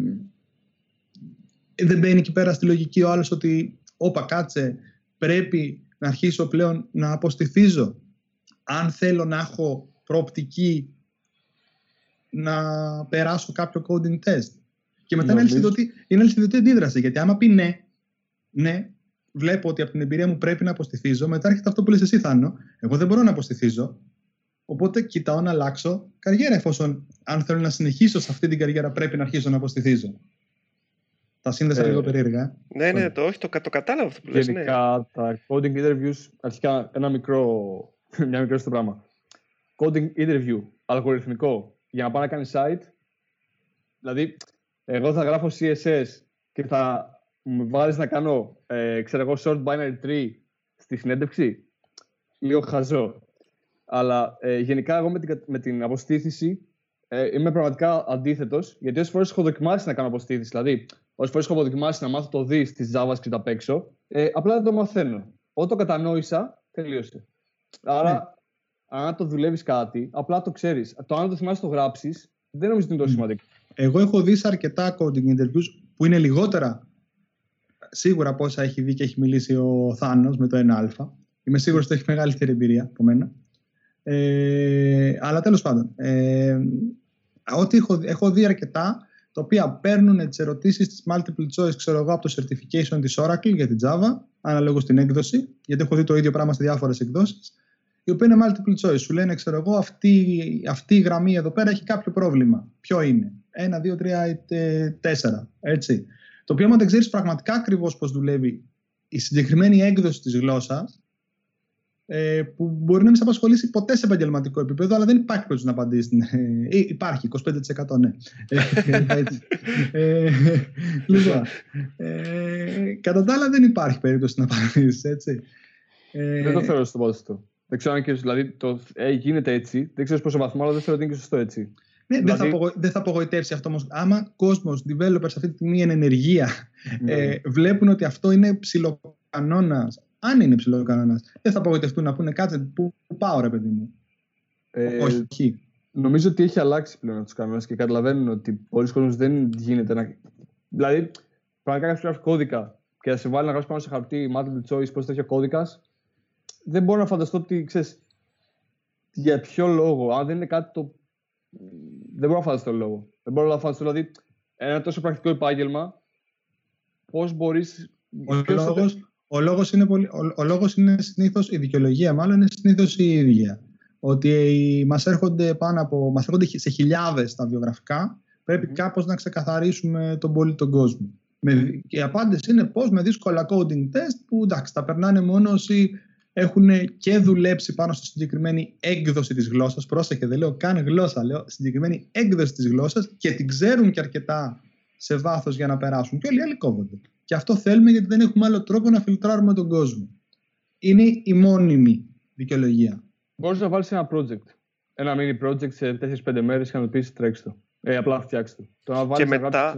δεν μπαίνει εκεί πέρα στη λογική ο άλλος ότι, όπα, κάτσε, πρέπει να αρχίσω πλέον να αποστηθίζω. Αν θέλω να έχω προοπτική να περάσω κάποιο coding test. Και μετά Νομίζω... είναι αλυσιδωτή αντίδραση. Γιατί άμα πει ναι, ναι, βλέπω ότι από την εμπειρία μου πρέπει να αποστηθίζω, μετά έρχεται αυτό που λες εσύ Θάνο, εγώ δεν μπορώ να αποστηθίζω, οπότε κοιτάω να αλλάξω καριέρα, εφόσον αν θέλω να συνεχίσω σε αυτή την καριέρα πρέπει να αρχίσω να αποστηθίζω. Τα σύνδεσα ε, λίγο περίεργα. Ναι, ναι, το, όχι, το, το κατάλαβα αυτό που λες. Ναι. Γενικά, ναι. τα coding interviews, αρχικά ένα μικρό, [LAUGHS] μια μικρό στο πράγμα. Coding interview, αλγοριθμικό, για να πάω να κάνει site, δηλαδή, εγώ θα γράφω CSS και θα μου βάλεις να κάνω, ε, ξέρω εγώ, short binary tree στη συνέντευξη, λίγο χαζό. Αλλά ε, γενικά εγώ με την, με την αποστήθηση ε, είμαι πραγματικά αντίθετος, γιατί όσες φορές έχω δοκιμάσει να κάνω αποστήθηση, δηλαδή όσες φορές έχω δοκιμάσει να μάθω το δι τη JavaScript απ' έξω, ε, απλά δεν το μαθαίνω. Όταν το κατανόησα, τελείωσε. Άρα, ναι. αν το δουλεύεις κάτι, απλά το ξέρεις. Το αν το θυμάσαι το γράψεις, δεν νομίζω ότι είναι τόσο σημαντικό. Εγώ έχω δει σε αρκετά coding interviews που είναι λιγότερα σίγουρα πόσα έχει δει και έχει μιλήσει ο Θάνος με το 1α. Είμαι σίγουρος ότι έχει μεγαλύτερη εμπειρία από μένα. Ε, αλλά τέλος πάντων, ε, ό,τι έχω, έχω δει αρκετά, τα οποία παίρνουν τις ερωτήσεις της multiple choice, ξέρω εγώ, από το certification της Oracle για την Java, αναλόγως στην έκδοση, γιατί έχω δει το ίδιο πράγμα σε διάφορες εκδόσεις, η οποία είναι multiple choice. Σου λένε, ξέρω εγώ, αυτή, αυτή η γραμμή εδώ πέρα έχει κάποιο πρόβλημα. Ποιο είναι, 1, 2, 3, 4. Έτσι. Το οποίο, αν δεν ξέρεις πραγματικά ακριβώς πώς δουλεύει η συγκεκριμένη έκδοση της γλώσσας, ε, που μπορεί να μην σε απασχολήσει ποτέ σε επαγγελματικό επίπεδο, αλλά δεν υπάρχει περίπτωση να απαντήσεις. Ε, υπάρχει, 25% ναι. [LAUGHS] ε, λοιπόν, ε, κατά τα άλλα δεν υπάρχει περίπτωση να απαντήσεις, έτσι. Ε, δεν το θεωρώ στο αυτό. Δεν ξέρω αν και δηλαδή το, ε, γίνεται έτσι. Δεν ξέρω πόσο βαθμό, αλλά δεν θεωρώ ότι είναι και σωστό έτσι. Ναι, δηλαδή... δεν, θα δηλαδή- απογο... δεν θα απογοητεύσει αυτό όμως. Άμα κόσμος, developers αυτή τη στιγμή εν ενεργεία, ναι. ε, βλέπουν ότι αυτό είναι ψηλοκανόνας, αν είναι ψηλοκανόνας, δεν θα απογοητευτούν να πούνε κάτσε που πάω, ρε παιδί μου. Ε, Όχι. Νομίζω ότι έχει αλλάξει πλέον τους κανόνες και καταλαβαίνουν ότι πολλοί κόσμοι δεν γίνεται να. Δηλαδή, πραγματικά κάποιος γράφει κώδικα και να σε βάλει να γράψεις πάνω σε χαρτί multiple choice πώς τέτοιο κώδικας, δεν μπορώ να φανταστώ ότι ξέρεις για ποιο λόγο, αν δεν είναι κάτι το δεν μπορώ να φανταστώ τον λόγο. Δεν μπορώ να φανταστώ, δηλαδή, ένα τόσο πρακτικό επάγγελμα, πώς μπορεί. Ο, λόγος, ο, λόγος είναι πολύ, ο, ο λόγος είναι συνήθως, η δικαιολογία μάλλον είναι συνήθως η ίδια. Ότι μας έρχονται, πάνω από, μας έρχονται σε χιλιάδες τα βιογραφικά, πρέπει mm. κάπως να ξεκαθαρίσουμε τον πολύ τον κόσμο. Με, και η απάντηση είναι πώς με δύσκολα coding test που εντάξει τα περνάνε μόνος όσοι έχουν και δουλέψει πάνω στη συγκεκριμένη έκδοση της γλώσσας. Πρόσεχε, δεν λέω καν γλώσσα, λέω συγκεκριμένη έκδοση της γλώσσας και την ξέρουν και αρκετά σε βάθος για να περάσουν. Και όλοι οι άλλοι κόβονται. Και αυτό θέλουμε γιατί δεν έχουμε άλλο τρόπο να φιλτράρουμε τον κόσμο. Είναι η μόνιμη δικαιολογία. Μπορείς να βάλεις ένα project. Ένα mini project σε 4-5 μέρες και να το πεις τρέξει το. Ε, απλά φτιάξει το. Το να βάλεις και μετά,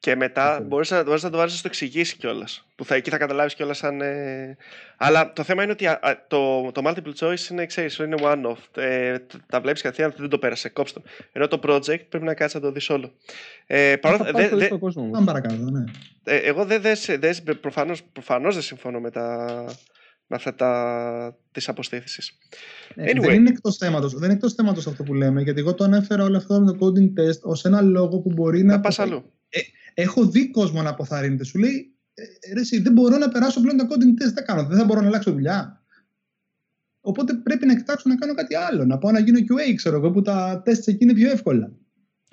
και μετά μπορείς να, μπορείς να το βάλεις να το εξηγήσει κιόλας. Που θα, εκεί θα καταλάβεις κιόλας αν. Ε... Αλλά το θέμα είναι ότι α, το, το multiple choice είναι, ξέρεις, είναι one-off. Ε, τα βλέπεις κατευθείαν, δεν το πέρασε, κόψτε Ενώ το project πρέπει να κάτσει να το δεις όλο. Ε, παρό, δε, δε, δε, παρακάτω, ναι. Ε, εγώ δεν δε, δε, προφανώς, προφανώς δεν συμφωνώ με, τα, με αυτά τα, τις αποστήθησεις. Ε, anyway. Δεν είναι εκτός θέματος, δεν είναι εκτός θέματος αυτό που λέμε, γιατί εγώ το ανέφερα όλο αυτό με το coding test ως ένα λόγο που μπορεί να... Να πας αλλού. Ε, έχω δει κόσμο να αποθαρρύνεται. Σου λέει, «Ε, ρε, εσύ, δεν μπορώ να περάσω πλέον τα coding test, δεν κάνω, δεν θα μπορώ να αλλάξω δουλειά. Οπότε πρέπει να κοιτάξω να κάνω κάτι άλλο. Να πάω να γίνω QA, ξέρω εγώ, που τα τεστ εκεί είναι πιο εύκολα.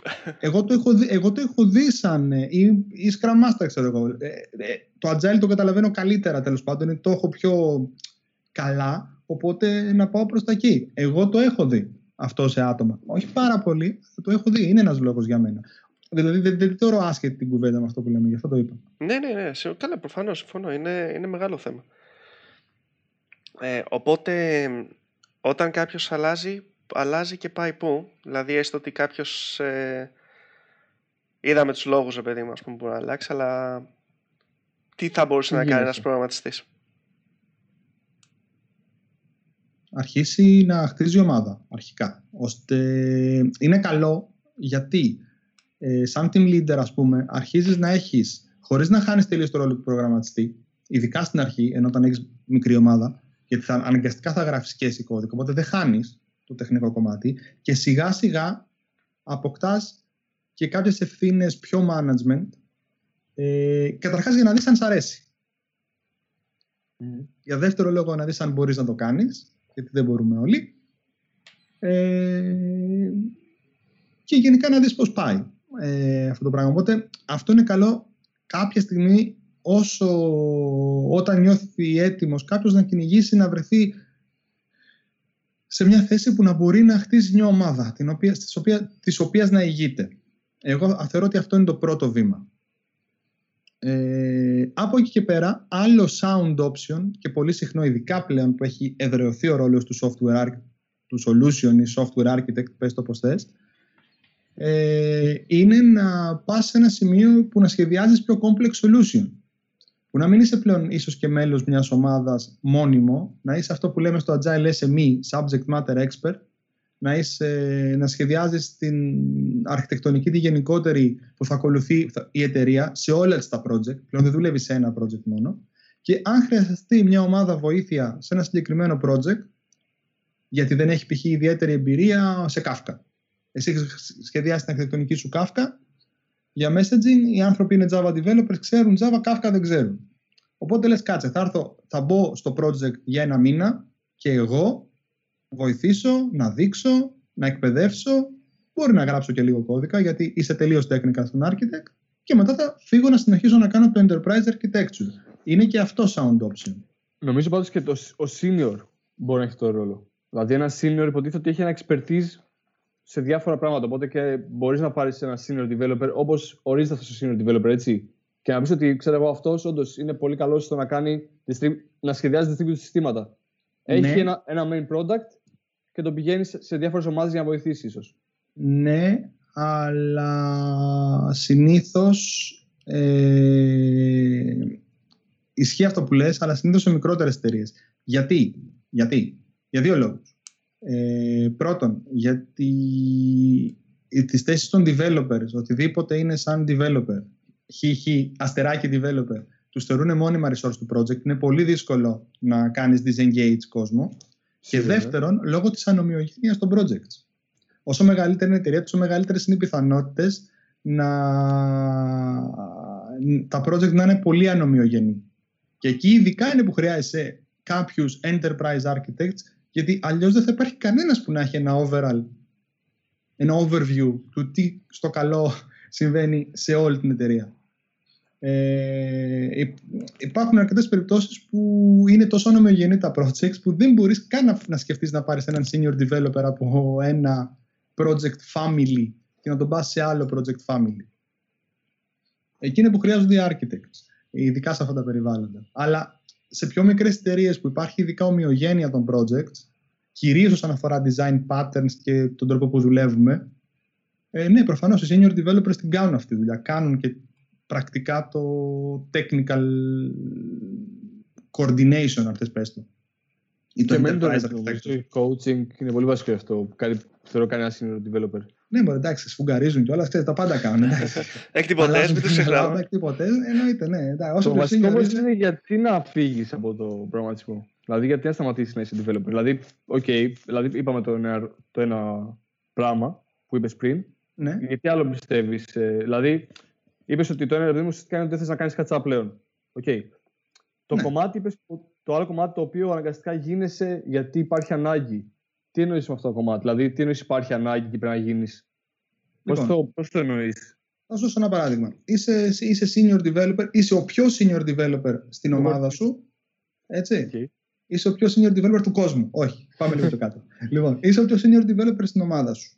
[LAUGHS] εγώ, το έχω δει, εγώ το έχω δει σαν. Ε, ή, ή Scrum Master, ξέρω εγώ. Ε, ε, το Agile το καταλαβαίνω καλύτερα τέλος πάντων. Το έχω πιο καλά. Οπότε να πάω προς τα εκεί. Εγώ το έχω δει αυτό σε άτομα. Όχι πάρα πολύ, το έχω δει. Είναι ένας λόγος για μένα. Δηλαδή δεν, δεν θεωρώ άσχετη την κουβέντα με αυτό που λέμε, γι' αυτό το είπα. Ναι, ναι, ναι. Καλά, προφανώς συμφωνώ. Είναι, είναι μεγάλο θέμα. Ε, οπότε, όταν κάποιος αλλάζει, αλλάζει και πάει πού. Δηλαδή, έστω ότι κάποιος. Ε, είδαμε τους λόγους, ρε παιδί μου, που μπορεί να αλλάξει, αλλά τι θα μπορούσε να κάνει ένας προγραμματιστής; Αρχίσει να χτίζει ομάδα αρχικά. Ώστε είναι καλό γιατί ε, σαν team leader, ας πούμε, αρχίζεις να έχεις, χωρίς να χάνεις τελείως το ρόλο του προγραμματιστή, ειδικά στην αρχή, ενώ όταν έχεις μικρή ομάδα, γιατί θα, αναγκαστικά θα γράφεις και εσύ κώδικα, οπότε δεν χάνεις το τεχνικό κομμάτι και σιγά σιγά αποκτάς και κάποιες ευθύνες πιο management, ε, καταρχάς για να δεις αν σ' αρέσει. Για δεύτερο λόγο να δεις αν μπορείς να το κάνεις, γιατί δεν μπορούμε όλοι. Ε, και γενικά να δεις πώς πάει ε, αυτό το πράγμα. Οπότε αυτό είναι καλό κάποια στιγμή όσο όταν νιώθει έτοιμος κάποιος να κυνηγήσει να βρεθεί σε μια θέση που να μπορεί να χτίσει μια ομάδα την οποία, της, οποία, της οποίας να ηγείται. Εγώ θεωρώ ότι αυτό είναι το πρώτο βήμα. Ε, από εκεί και πέρα, άλλο sound option και πολύ συχνό, ειδικά πλέον που έχει εδρεωθεί ο ρόλος του software του solution ή software architect, πες το πώς θες, ε, είναι να πας σε ένα σημείο που να σχεδιάζεις πιο complex solution. Που να μην είσαι πλέον ίσως και μέλος μιας ομάδας μόνιμο, να είσαι αυτό που λέμε στο Agile SME, Subject Matter Expert, να, είσαι, να σχεδιάζεις την αρχιτεκτονική τη γενικότερη που θα ακολουθεί η εταιρεία σε όλα τα project, πλέον δεν δουλεύει σε ένα project μόνο, και αν χρειαστεί μια ομάδα βοήθεια σε ένα συγκεκριμένο project, γιατί δεν έχει π.χ. ιδιαίτερη εμπειρία σε Kafka. Εσύ έχεις σχεδιάσει την αρχιτεκτονική σου Kafka, για messaging οι άνθρωποι είναι Java developers, ξέρουν Java, Kafka δεν ξέρουν. Οπότε λες κάτσε, θα, έρθω, θα μπω στο project για ένα μήνα και εγώ βοηθήσω, να δείξω, να εκπαιδεύσω, μπορεί να γράψω και λίγο κώδικα γιατί είσαι τελείως technical στον architect και μετά θα φύγω να συνεχίσω να κάνω το enterprise architecture. Είναι και αυτό sound option. Νομίζω πάντως και το, ο senior μπορεί να έχει το ρόλο. Δηλαδή ένα senior υποτίθεται ότι έχει ένα expertise σε διάφορα πράγματα. Οπότε και μπορείς να πάρεις ένα senior developer όπως ορίζεται αυτό ο senior developer, έτσι. Και να πεις ότι ξέρω εγώ αυτός όντως είναι πολύ καλός στο να, κάνει, να σχεδιάζει distributed συστήματα. Έχει ναι. ένα, ένα main product και το πηγαίνεις σε διάφορες ομάδες για να βοηθήσεις, ίσως. Ναι, αλλά συνήθως. Ε, ισχύει αυτό που λες, αλλά συνήθως σε μικρότερες εταιρείες. Γιατί; Γιατί; Για δύο λόγους. Ε, πρώτον, γιατί τις θέσεις των developers, οτιδήποτε είναι σαν developer, χ, αστεράκι developer, τους θεωρούν μόνιμα resource του project, είναι πολύ δύσκολο να κάνεις disengage κόσμο. Και δεύτερον, λόγω της ανομοιογένειας των projects. Όσο μεγαλύτερη είναι η εταιρεία, τόσο μεγαλύτερες είναι οι πιθανότητες να... τα project να είναι πολύ ανομοιογενή. Και εκεί ειδικά είναι που χρειάζεσαι κάποιους enterprise architects γιατί αλλιώς δεν θα υπάρχει κανένας που να έχει ένα overall, ένα overview του τι στο καλό συμβαίνει σε όλη την εταιρεία. Ε, υπάρχουν αρκετές περιπτώσεις που είναι τόσο ομοιογενή τα projects που δεν μπορείς καν να, να σκεφτείς να πάρεις έναν senior developer από ένα project family και να τον πας σε άλλο project family. Εκεί είναι που χρειάζονται οι architects, ειδικά σε αυτά τα περιβάλλοντα. Αλλά σε πιο μικρές εταιρείες που υπάρχει ειδικά ομοιογένεια των projects, κυρίως όσον αφορά design patterns και τον τρόπο που δουλεύουμε, ε, ναι, προφανώς οι senior developers την κάνουν αυτή τη δουλειά. Κάνουν και πρακτικά το technical coordination, αν θες πες το. Ή το enterprise architecture. coaching είναι πολύ βασικό αυτό. Κάτι θεωρώ κανένα senior developer. Ναι, μπορεί εντάξει, σφουγγαρίζουν και όλα, τα πάντα κάνουν. Εκτυπωτέ, [LAUGHS] μην το ξεχνάμε. Εκτυπωτέ, εννοείται, ναι. το βασικό όμως είναι γιατί να φύγεις από το προγραμματισμό. Δηλαδή, γιατί να σταματήσεις να είσαι developer. Δηλαδή, okay, δηλαδή είπαμε το ένα, το ένα πράγμα που είπες πριν. Ναι. Γιατί άλλο πιστεύεις. Ε, δηλαδή, είπες ότι το ένα ερώτημα ουσιαστικά είναι ότι δεν θες να κάνεις κάτι πλέον. Okay. Το ναι. κομμάτι, είπες, το άλλο κομμάτι το οποίο αναγκαστικά γίνεσαι γιατί υπάρχει ανάγκη. Τι εννοείς με αυτό το κομμάτι, Δηλαδή, τι εννοείς υπάρχει ανάγκη και πρέπει να γίνεις; Λοιπόν, Πώς το, το εννοείς; Θα σου δώσω ένα παράδειγμα. Είσαι, είσαι senior developer, είσαι ο πιο senior developer στην ομάδα σου. Έτσι; Okay. Είσαι ο πιο senior developer του κόσμου. Όχι, πάμε λίγο πιο κάτω. [LAUGHS] λοιπόν, είσαι ο πιο senior developer στην ομάδα σου.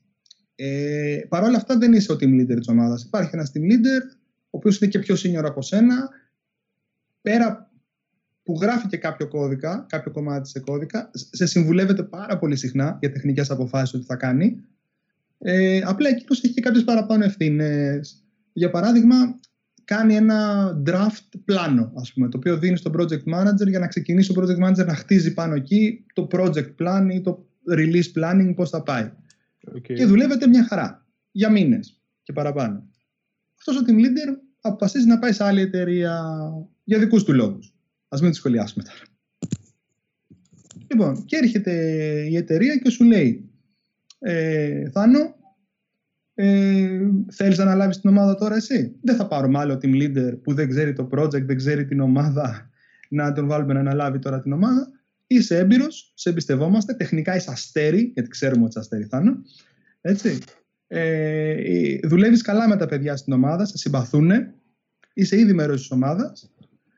Ε, Παρ' όλα αυτά δεν είσαι ο team leader της ομάδας. Υπάρχει ένας team leader, ο οποίος είναι και πιο senior από σένα. Πέρα που γράφει και κάποιο κώδικα, κάποιο κομμάτι σε κώδικα, σε συμβουλεύεται πάρα πολύ συχνά για τεχνικές αποφάσεις ότι θα κάνει. Ε, απλά εκείνος έχει και κάποιες παραπάνω ευθύνες. Για παράδειγμα, κάνει ένα draft πλάνο, ας πούμε, το οποίο δίνει στον project manager για να ξεκινήσει ο project manager να χτίζει πάνω εκεί το project plan ή το release planning, πώς θα πάει. Okay. Και δουλεύεται μια χαρά, για μήνες και παραπάνω. Αυτός ο team leader αποφασίζει να πάει σε άλλη εταιρεία για δικούς του λόγους. Ας μην τη σχολιάσουμε τώρα. Λοιπόν, και έρχεται η εταιρεία και σου λέει ε, Θάνο, Ε, θέλεις να αναλάβεις την ομάδα τώρα εσύ; Δεν θα πάρουμε άλλο team leader που δεν ξέρει το project, δεν ξέρει την ομάδα να τον βάλουμε να αναλάβει τώρα την ομάδα. Είσαι έμπειρος, σε εμπιστευόμαστε. Τεχνικά είσαι αστέρι, γιατί ξέρουμε ότι είσαι αστέρι θα είναι. Έτσι. Ε, δουλεύεις καλά με τα παιδιά στην ομάδα, σε συμπαθούν. Είσαι ήδη μέρος της ομάδας.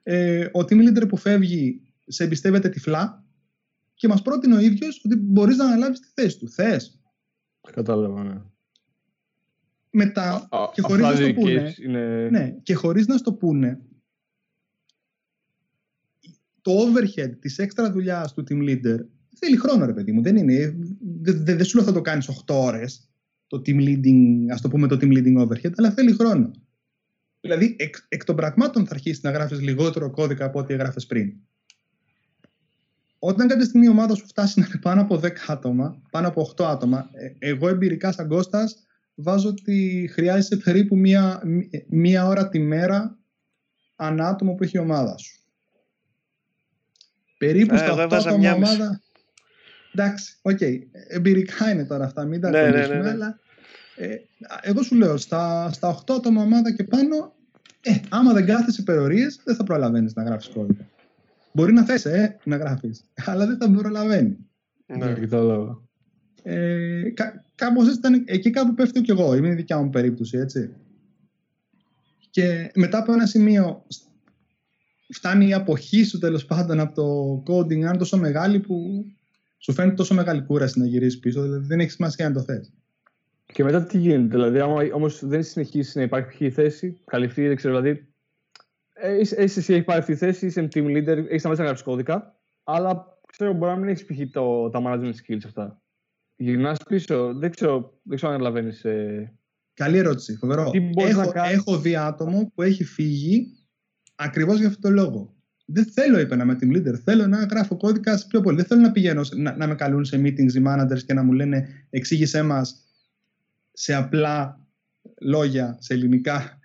Ε, ο team leader που φεύγει σε εμπιστεύεται τυφλά και μας πρότεινε ο ίδιος ότι μπορείς να αναλάβεις τη θέση του. Θες. Κατάλαβα, ναι. Μετά, και χωρίς να το πούνε. Είναι... Ναι, και χωρίς να στο πούνε, το overhead της έξτρα δουλειάς του team leader θέλει χρόνο, ρε παιδί μου. Δεν είναι. Δεν δε, δε σου λέω θα το κάνεις 8 ώρες το team leading, ας το πούμε το team leading overhead, αλλά θέλει χρόνο. Δηλαδή, εκ, εκ των πραγμάτων θα αρχίσεις να γράφεις λιγότερο κώδικα από ό,τι έγραφες πριν. Όταν κάποια στιγμή η ομάδα σου φτάσει να είναι πάνω από 10 άτομα, πάνω από 8 άτομα, ε, εγώ εμπειρικά σαν Κώστας βάζω ότι χρειάζεται περίπου μία, μία ώρα τη μέρα ανά άτομο που έχει η ομάδα σου. Περίπου ε, στα 8 άτομα ομάδα... Εντάξει, οκ. Okay. Εμπειρικά είναι τώρα αυτά, μην τα ναι, ναι, ναι, ναι, αλλά ε, εγώ σου λέω, στα, στα 8 άτομα ομάδα και πάνω, ε, άμα δεν κάθεσαι υπερορίες, δεν θα προλαβαίνεις να γράφεις κώδικα. Μπορεί να θες, ε, να γράφεις, αλλά δεν θα προλαβαίνεις. Ναι, ε, κα, κάπως ήταν, εκεί κάπου πέφτω κι εγώ, είναι η δικιά μου περίπτωση, έτσι. Και μετά από ένα σημείο φτάνει η αποχή σου τέλος πάντων από το coding, αν τόσο μεγάλη που σου φαίνεται τόσο μεγάλη κούραση να γυρίσεις πίσω, δηλαδή δεν έχει σημασία αν το θες. Και μετά τι γίνεται, δηλαδή, άμα όμως δεν συνεχίσεις να υπάρχει θέση, καλυφθεί, δεν ξέρω, δηλαδή. Ε, εσύ, εσύ έχει πάρει αυτή τη θέση, είσαι team leader, έχεις σταματήσει να γράψεις κώδικα, αλλά ξέρω, μπορεί να μην έχεις π.χ. τα management skills αυτά. Γυρνάς πίσω, δεν ξέρω, δεν ξέρω αν καταλαβαίνεις. Ε... Καλή ερώτηση, φοβερό. Έχω, έχω δει άτομο που έχει φύγει ακριβώς για αυτόν τον λόγο. Δεν θέλω, είπε, να είμαι team leader. Θέλω να γράφω κώδικα πιο πολύ. Δεν θέλω να πηγαίνω να, να με καλούν σε meetings οι managers και να μου λένε εξήγησέ μας σε απλά λόγια, σε ελληνικά,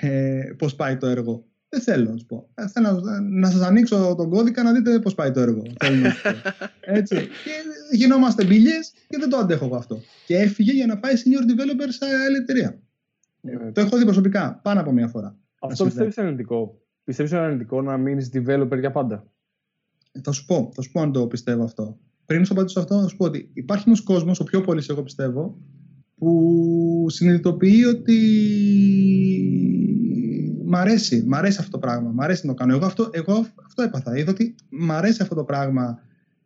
ε, πώς πάει το έργο. Δεν θέλω να σου πω. Ε, θέλω να, να σας ανοίξω τον κώδικα να δείτε πώς πάει το έργο. [LAUGHS] Έτσι. Και γινόμαστε μπύλιε και δεν το αντέχω εγώ αυτό. Και έφυγε για να πάει senior developer σε άλλη εταιρεία. Ε, το έχω δει προσωπικά πάνω από μία φορά. Αυτό πιστεύεις αρνητικό. Πιστεύεις ότι είναι αρνητικό να μείνεις developer για πάντα; Ε, θα σου πω, θα σου πω αν το πιστεύω αυτό. Πριν σου απαντήσω αυτό, θα σου πω ότι υπάρχει όμως κόσμος, ο πιο πολύ εγώ πιστεύω, που συνειδητοποιεί ότι μ' αρέσει, μ' αρέσει αυτό το πράγμα, μ' αρέσει να το κάνω. Εγώ αυτό, εγώ αυτό έπαθα. Είδα ότι μ' αρέσει αυτό το πράγμα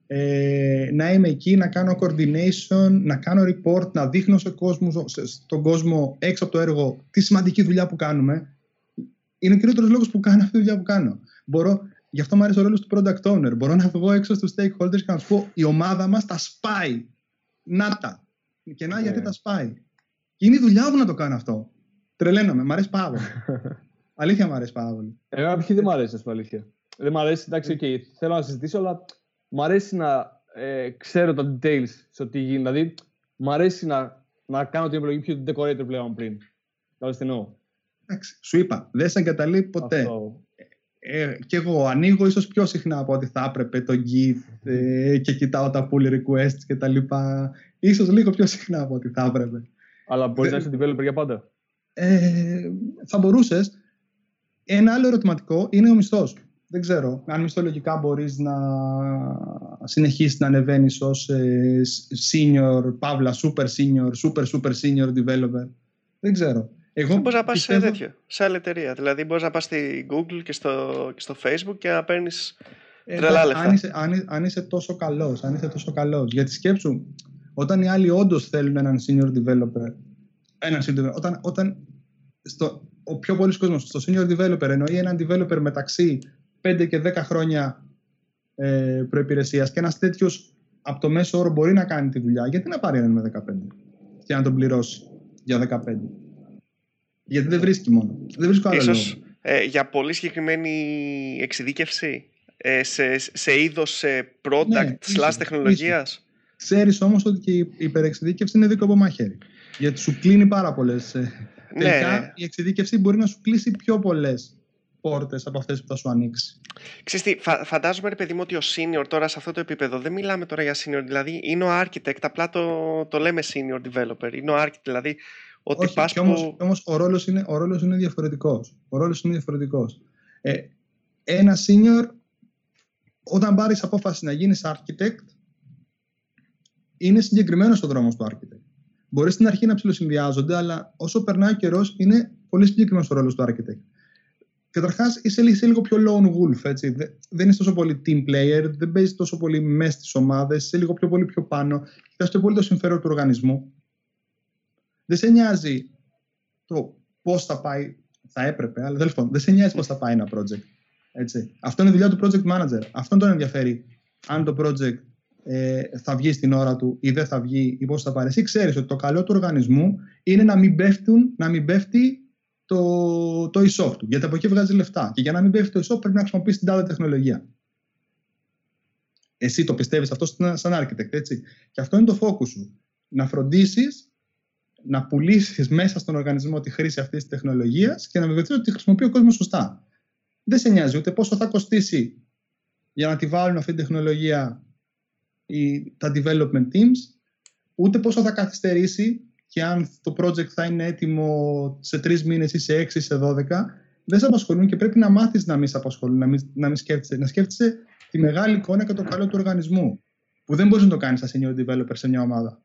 ε, να είμαι εκεί, να κάνω coordination, να κάνω report, να δείχνω σε κόσμο, στον κόσμο έξω από το έργο τη σημαντική δουλειά που κάνουμε είναι ο κυριότερο λόγος που κάνω αυτή τη δουλειά που κάνω. Μπορώ, γι' αυτό μου αρέσει ο ρόλος του product owner. Μπορώ να βγω έξω στους stakeholders και να τους πω: Η ομάδα μας τα σπάει. Να τα. Και να γιατί ναι. τα σπάει. Και είναι η δουλειά μου να το κάνω αυτό. Τρελαίνομαι. Μ' αρέσει πάρα πολύ. [LAUGHS] αλήθεια μου αρέσει πάρα πολύ. Εγώ ποιοι δεν μ' αρέσει, ας αλήθεια. Δεν μ' αρέσει, εντάξει, okay, θέλω να συζητήσω, αλλά μ' αρέσει να ε, ξέρω τα details σε τι γίνεται. Δηλαδή, μ' αρέσει να, να κάνω την επιλογή πιο decorator πλέον πριν. Κατάλαβε τι εννοώ. Εντάξει, σου είπα, δεν σε εγκαταλείπει ποτέ. Ε, ε, και εγώ ανοίγω ίσως πιο συχνά από ό,τι θα έπρεπε το Git ε, και κοιτάω τα pull requests και τα λοιπά. Ίσως λίγο πιο συχνά από ό,τι θα έπρεπε. Αλλά μπορείς να είσαι developer για πάντα. Ε, θα μπορούσες. Ένα άλλο ερωτηματικό είναι ο μισθός. Δεν ξέρω. Αν μισθολογικά μπορείς να συνεχίσεις να ανεβαίνεις ως ε, senior, παύλα, super senior, super super senior developer. Δεν ξέρω. Εγώ μπορεί να πας πιστεύω... σε τέτοιο, σε άλλη εταιρεία. Δηλαδή μπορείς να πας στη Google και στο, και στο Facebook και να παίρνεις ε, τρελά λεφτά. Αν είσαι, αν, αν είσαι τόσο καλός, αν είσαι τόσο καλός. Γιατί σκέψου, όταν οι άλλοι όντως θέλουν έναν senior developer, έναν senior developer όταν, όταν στο, ο πιο πολλή κόσμος στο senior developer εννοεί έναν developer μεταξύ 5 και 10 χρόνια ε, προπηρεσία και ένας τέτοιος από το μέσο όρο μπορεί να κάνει τη δουλειά, γιατί να πάρει έναν με 15 και να τον πληρώσει για 15. Γιατί δεν βρίσκει μόνο. Δεν βρίσκω άλλο Ίσως, ε, για πολύ συγκεκριμένη εξειδίκευση ε, σε, σε είδος product ναι, slash τεχνολογίας. Ξέρεις όμως ότι και η υπερεξειδίκευση είναι δίκοπο μαχαίρι. Γιατί σου κλείνει πάρα πολλές. Ε, ναι, τελικά ναι. η εξειδίκευση μπορεί να σου κλείσει πιο πολλές πόρτες από αυτές που θα σου ανοίξει. Ξέρεις φα, φαντάζομαι ρε παιδί μου ότι ο senior τώρα σε αυτό το επίπεδο δεν μιλάμε τώρα για senior, δηλαδή είναι ο architect, απλά το, το λέμε senior developer. Είναι ο architect, δηλαδή Ότι Όχι, πας όμως, που... όμως ο ρόλος είναι, ο ρόλος είναι διαφορετικός. Ο ρόλος είναι διαφορετικός. Ε, ένα senior, όταν πάρεις απόφαση να γίνεις architect, είναι συγκεκριμένος ο δρόμος του architect. Μπορείς στην αρχή να ψηλοσυνδυάζονται, αλλά όσο περνάει ο καιρός, είναι πολύ συγκεκριμένος ο ρόλος του architect. Καταρχάς, είσαι, είσαι λίγο πιο lone wolf. Έτσι. Δεν είσαι τόσο πολύ team player, δεν παίζεις τόσο πολύ μέσα στις ομάδες, είσαι λίγο πιο πολύ πιο πάνω. Κοιτάς πιο πολύ το συμφέρον του οργανισμού. Δεν σε νοιάζει το πώς θα πάει, θα έπρεπε, αλλά τέλος πάντων, δεν σε νοιάζει πώς θα πάει ένα project. Έτσι. Αυτό είναι η δουλειά του project manager. Αυτόν τον ενδιαφέρει αν το project ε, θα βγει στην ώρα του ή δεν θα βγει ή πώς θα πάρει. Εσύ ξέρεις ότι το καλό του οργανισμού είναι να μην, πέφτουν, να μην πέφτει το, το e-shop του. Γιατί από εκεί βγάζει λεφτά. Και για να μην πέφτει το e-shop πρέπει να χρησιμοποιήσει την τάδε τεχνολογία. Εσύ το πιστεύεις αυτό σαν architect, έτσι. Και αυτό είναι το focus σου. Να φροντίσεις να πουλήσεις μέσα στον οργανισμό τη χρήση αυτής της τεχνολογίας και να βεβαιωθεί ότι τη χρησιμοποιεί ο κόσμος σωστά. Δεν σε νοιάζει ούτε πόσο θα κοστίσει για να τη βάλουν αυτή την τεχνολογία οι, τα development teams, ούτε πόσο θα καθυστερήσει και αν το project θα είναι έτοιμο σε τρεις μήνες ή σε έξι ή σε δώδεκα, δεν σε απασχολούν και πρέπει να μάθεις να μην σε απασχολούν, να μην, να μην σκέφτεσαι. Να σκέφτεσαι τη μεγάλη εικόνα και το καλό του οργανισμού. Που δεν μπορείς να το κάνεις σαν senior developer σε μια ομάδα.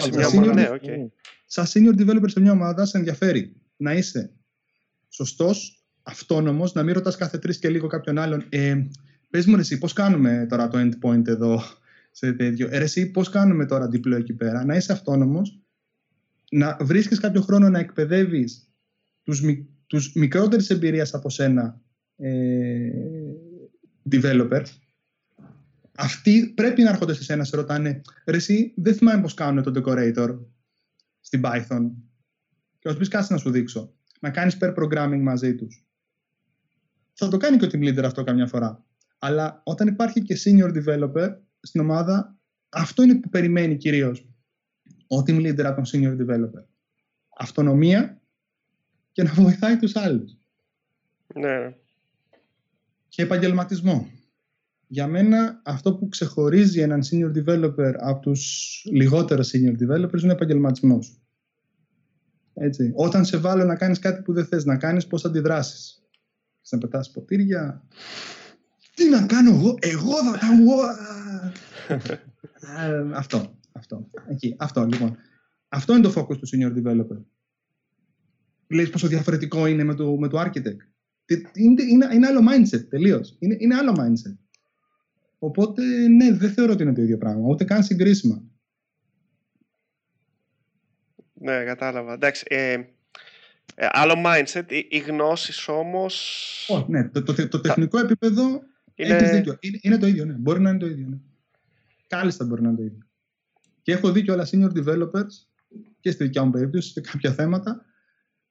Σε μια ομάδα, ναι, okay. Σαν senior developer σε μια ομάδα, σε ενδιαφέρει να είσαι σωστός, αυτόνομος, να μην ρωτάς κάθε τρεις και λίγο κάποιον άλλον. Ε, Πες μου, εσύ, πώς κάνουμε τώρα το endpoint εδώ σε τέτοιο; Ε, εσύ, πώς κάνουμε τώρα deploy εκεί πέρα; Να είσαι αυτόνομος, να βρίσκεις κάποιο χρόνο να εκπαιδεύεις τους τους μικρότερης εμπειρίας από σένα ε, developers. Αυτοί πρέπει να έρχονται σε σένα, σε ρωτάνε, ρε εσύ, δεν θυμάμαι πώς κάνουν το decorator στην Python. Και ω πει κάτσε να σου δείξω. Να κάνεις pair programming μαζί τους. Θα το κάνει και ο team leader αυτό καμιά φορά. Αλλά όταν υπάρχει και senior developer στην ομάδα, αυτό είναι που περιμένει κυρίως ο team leader από τον senior developer. Αυτονομία και να βοηθάει τους άλλους. Ναι. Και επαγγελματισμό. Για μένα αυτό που ξεχωρίζει έναν senior developer από τους λιγότερο senior developers είναι ο επαγγελματισμός. Έτσι. Όταν σε βάλω να κάνεις κάτι που δεν θες να κάνεις, πώς αντιδράσεις; να πετάς ποτήρια, τι να κάνω εγώ, εγώ θα κάνω. ε, αυτό. Αυτό. Εκεί. Αυτό, λοιπόν. Αυτό είναι το focus του senior developer. Λέει πόσο διαφορετικό είναι με το, με το architect. Είναι, είναι, είναι άλλο mindset, τελείως. Είναι, είναι άλλο mindset. Οπότε, ναι, δεν θεωρώ ότι είναι το ίδιο πράγμα. Ούτε καν συγκρίσιμα. Ναι, κατάλαβα. Εντάξει, ε, ε, άλλο mindset, οι, οι γνώσει όμω. Oh, ναι, το, το, το, τεχνικό επίπεδο είναι... Έχεις δίκιο. Είναι, είναι, το ίδιο, ναι. Μπορεί να είναι το ίδιο. Ναι. Κάλλιστα μπορεί να είναι το ίδιο. Και έχω δει και όλα senior developers και στη δικιά μου περίπτωση σε κάποια θέματα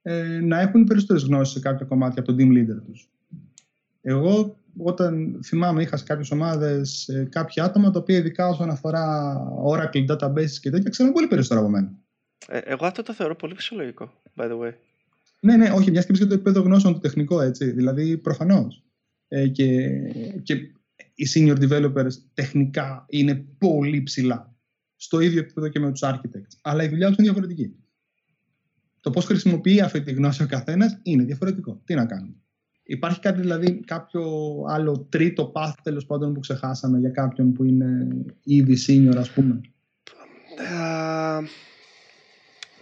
ε, να έχουν περισσότερες γνώσεις σε κάποια κομμάτια από τον team leader τους. Εγώ, όταν θυμάμαι, είχα σε κάποιες ομάδες ε, κάποια άτομα τα οποία ειδικά όσον αφορά Oracle databases και τέτοια ξέρουν πολύ περισσότερο από μένα. Ε, εγώ αυτό το θεωρώ πολύ φυσιολογικό, by the way. Ναι, ναι, όχι, μια και και το επίπεδο γνώσεων του τεχνικό, έτσι. Δηλαδή, προφανώς. Ε, και, και οι senior developers τεχνικά είναι πολύ ψηλά. Στο ίδιο επίπεδο και με τους architects. Αλλά η δουλειά τους είναι διαφορετική. Το πώς χρησιμοποιεί αυτή τη γνώση ο καθένας είναι διαφορετικό. Τι να κάνουμε. Υπάρχει κάτι, δηλαδή, κάποιο άλλο τρίτο path τέλος πάντων που ξεχάσαμε για κάποιον που είναι ήδη senior, ας πούμε; Uh,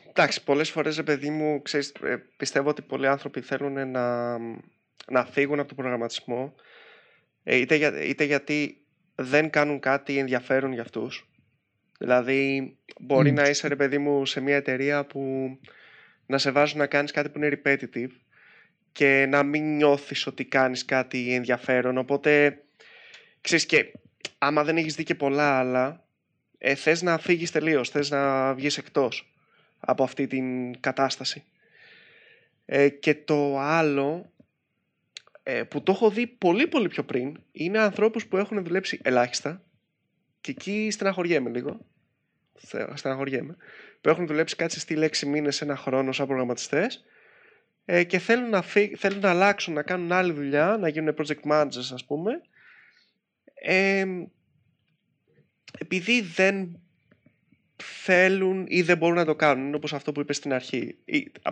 εντάξει, πολλές φορές, παιδί μου, ξέρεις, ε, πιστεύω ότι πολλοί άνθρωποι θέλουν να να φύγουν από τον προγραμματισμό ε, είτε, για, είτε γιατί δεν κάνουν κάτι ενδιαφέρον για αυτούς. Δηλαδή μπορεί να είσαι ρε παιδί μου σε μια εταιρεία που να σε βάζουν να κάνεις κάτι που είναι repetitive και να μην νιώθεις ότι κάνεις κάτι ενδιαφέρον. Οπότε ξέρεις και άμα δεν έχεις δει και πολλά άλλα ε, θες να φύγεις τελείως, θες να βγεις εκτός από αυτή την κατάσταση. Ε, και το άλλο ε, που το έχω δει πολύ πολύ πιο πριν είναι ανθρώπους που έχουν δουλέψει ελάχιστα και εκεί στεναχωριέμαι λίγο στεναχωριέμαι που έχουν δουλέψει κάτι στη λέξη μήνες ένα χρόνο σαν προγραμματιστές ε, και θέλουν να, θέλουν να αλλάξουν, να κάνουν άλλη δουλειά, να γίνουν project managers ας πούμε ε, επειδή δεν θέλουν ή δεν μπορούν να το κάνουν. Είναι όπως αυτό που είπες στην αρχή.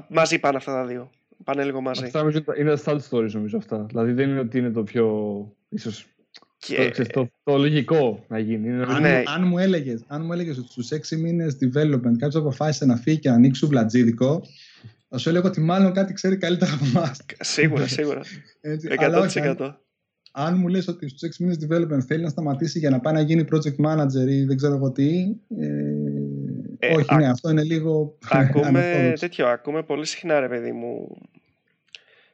Μαζί πάνε αυτά τα δύο. Πάνε λίγο μαζί. Αυτά είναι τα sad stories νομίζω αυτά. Δηλαδή δεν είναι ότι είναι το πιο ίσως και... Το, το, το, λογικό να γίνει. αν, ναι. αν, μου έλεγες, αν μου έλεγες ότι στους 6 μήνες development κάποιος αποφάσισε να φύγει και να ανοίξει σουβλατζίδικο θα σου έλεγα ότι μάλλον κάτι ξέρει καλύτερα από εμάς. Σίγουρα, σίγουρα. 100%. αν, μου λες ότι στους 6 μήνες development θέλει να σταματήσει για να πάει να γίνει project manager ή δεν ξέρω εγώ τι, ε, ε, όχι, α, ναι, αυτό είναι λίγο. [LAUGHS] Ακούμε τέτοιο. Ακούμε πολύ συχνά, ρε παιδί μου.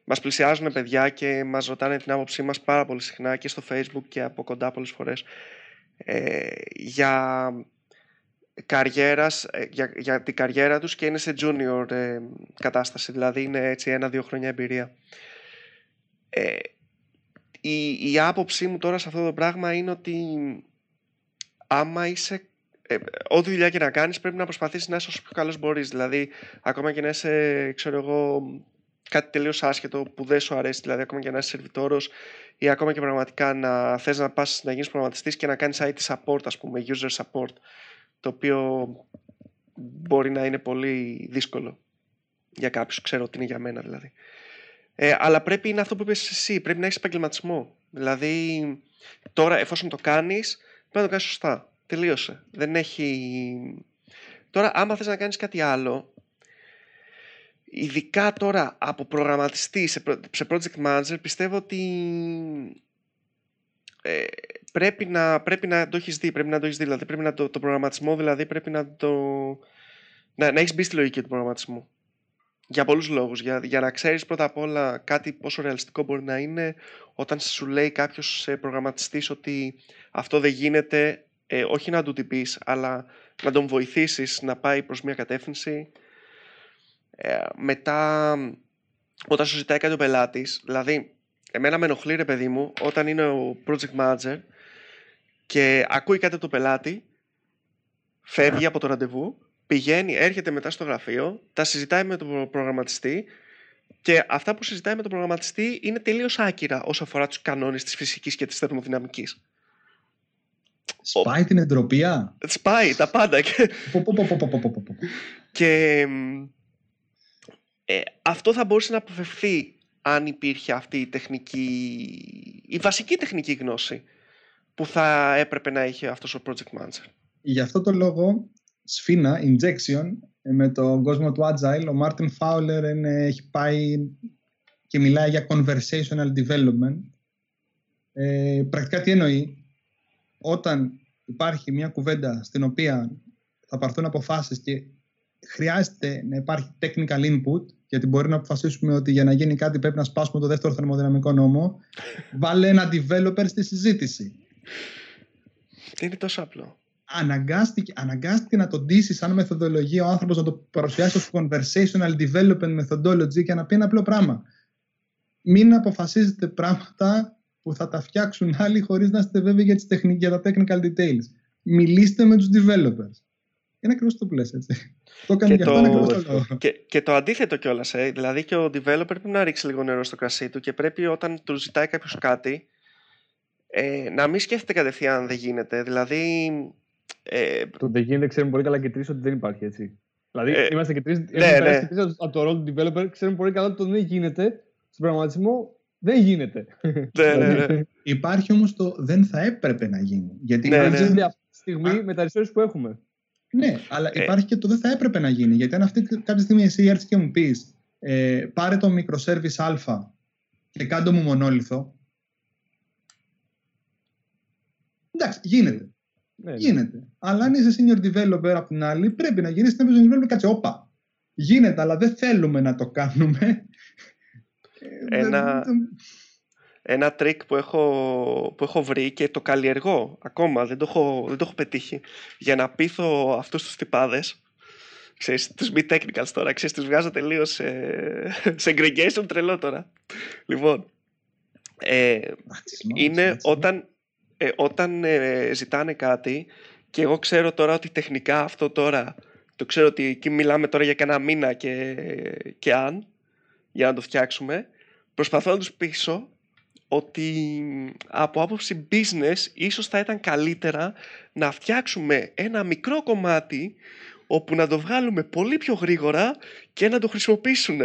Μας πλησιάζουν παιδιά και μας ρωτάνε την άποψή μας πάρα πολύ συχνά και στο Facebook και από κοντά πολλές φορές ε, για καριέρας, ε, για, για την καριέρα τους και είναι σε junior ε, κατάσταση, δηλαδή είναι έτσι ένα-δύο χρόνια εμπειρία. Ε, η, η άποψή μου τώρα σε αυτό το πράγμα είναι ότι άμα είσαι ε, ό,τι δουλειά και να κάνεις πρέπει να προσπαθήσεις να είσαι όσο πιο καλός μπορείς. Δηλαδή, ακόμα και να είσαι, ξέρω εγώ, κάτι τελείως άσχετο που δεν σου αρέσει, δηλαδή ακόμα και να είσαι σερβιτόρος ή ακόμα και πραγματικά να θες να πας να γίνεις προγραμματιστής και να κάνεις IT support, ας πούμε, user support, το οποίο μπορεί να είναι πολύ δύσκολο για κάποιους, ξέρω ότι είναι για μένα δηλαδή. Ε, αλλά πρέπει είναι αυτό που είπες εσύ, πρέπει να έχεις επαγγελματισμό. Δηλαδή, τώρα εφόσον το κάνεις, πρέπει να το κάνεις σωστά. Τελείωσε. Δεν έχει... Τώρα, άμα θες να κάνεις κάτι άλλο, ειδικά τώρα από προγραμματιστή σε, project manager, πιστεύω ότι ε, πρέπει, να, πρέπει να το έχεις δει, πρέπει να το έχεις δει, δηλαδή πρέπει να το, το προγραμματισμό δηλαδή πρέπει να το... Να, να έχεις μπει στη λογική του προγραμματισμού. Για πολλούς λόγους. Για, για να ξέρεις πρώτα απ' όλα κάτι πόσο ρεαλιστικό μπορεί να είναι όταν σου λέει κάποιος προγραμματιστής ότι αυτό δεν γίνεται ε, όχι να του την πεις, αλλά να τον βοηθήσεις να πάει προς μια κατεύθυνση. Ε, μετά, όταν σου ζητάει κάτι ο πελάτης, δηλαδή, εμένα με ενοχλεί ρε παιδί μου, όταν είναι ο project manager και ακούει κάτι από τον πελάτη, φεύγει από το ραντεβού, πηγαίνει, έρχεται μετά στο γραφείο, τα συζητάει με τον προγραμματιστή και αυτά που συζητάει με τον προγραμματιστή είναι τελείως άκυρα όσο αφορά τους κανόνες της φυσικής και της θερμοδυναμικής. Σπάει την εντροπία; Σπάει τα πάντα. Και, ε, αυτό θα μπορούσε να αποφευθεί αν υπήρχε αυτή η τεχνική, η βασική τεχνική γνώση που θα έπρεπε να έχει αυτός ο project manager. Γι' αυτό το λόγο, σφίνα, injection, ε, με τον κόσμο του Agile, ο Μάρτιν Φάουλερ έχει πάει και μιλάει για conversational development. Ε, πρακτικά τι εννοεί, όταν υπάρχει μια κουβέντα στην οποία θα πάρθουν αποφάσεις και χρειάζεται να υπάρχει technical input, γιατί μπορεί να αποφασίσουμε ότι για να γίνει κάτι πρέπει να σπάσουμε το δεύτερο θερμοδυναμικό νόμο, [LAUGHS] βάλε ένα developer στη συζήτηση. Είναι τόσο απλό. Αναγκάστηκε, αναγκάστηκε να τον ντύσει σαν μεθοδολογία ο άνθρωπος να το παρουσιάσει ως conversational development methodology και να πει ένα απλό πράγμα. Μην αποφασίζετε πράγματα που θα τα φτιάξουν άλλοι χωρίς να είστε βέβαιοι για, τις για τα technical details. Μιλήστε με τους developers. Είναι ακριβώς το που λες, έτσι. Το έκανε και, το... και, και το αντίθετο κιόλας. Ε. Δηλαδή και ο developer πρέπει να ρίξει λίγο νερό στο κρασί του και πρέπει όταν του ζητάει κάποιος κάτι ε, να μην σκέφτεται κατευθείαν αν δεν γίνεται. Δηλαδή. Ε... Το δεν γίνεται ξέρουμε πολύ καλά και τρεις ότι δεν υπάρχει έτσι. Δηλαδή ε, είμαστε και τρεις ναι, ναι. από το ρόλο του developer, ξέρουμε πολύ καλά ότι το δεν γίνεται στον πραγματισμό δεν γίνεται. Ναι, ναι, ναι. Υπάρχει όμως το δεν θα έπρεπε να γίνει. Γιατί ναι, ναι. αυτή τη στιγμή με τα resources που έχουμε. Ναι, αλλά ε. υπάρχει και το δεν θα έπρεπε να γίνει. Γιατί αν αυτή κάποια στιγμή εσύ έρθεις και μου πεις ε, πάρε το microservice α και κάντο μου μονόλιθο. Εντάξει, γίνεται. Ναι, ναι. γίνεται. Αλλά αν είσαι senior developer από την άλλη, πρέπει να γίνεις senior developer. Κάτσε, όπα. Γίνεται, αλλά δεν θέλουμε να το κάνουμε ένα, ένα τρίκ που έχω, που έχω βρει και το καλλιεργώ ακόμα, δεν το έχω, δεν το έχω πετύχει, για να πείθω αυτούς τους τυπάδες, ξέρεις, τους μη technicals τώρα, ξέρεις, τους βγάζω τελείως σε, σε aggregation τρελό τώρα. Λοιπόν, ε, είναι όταν, ε, όταν ε, ζητάνε κάτι και εγώ ξέρω τώρα ότι τεχνικά αυτό τώρα, το ξέρω ότι εκεί μιλάμε τώρα για κανένα μήνα και, και αν, για να το φτιάξουμε, προσπαθώ να τους πείσω ότι από άποψη business ίσως θα ήταν καλύτερα να φτιάξουμε ένα μικρό κομμάτι όπου να το βγάλουμε πολύ πιο γρήγορα και να το χρησιμοποιήσουν.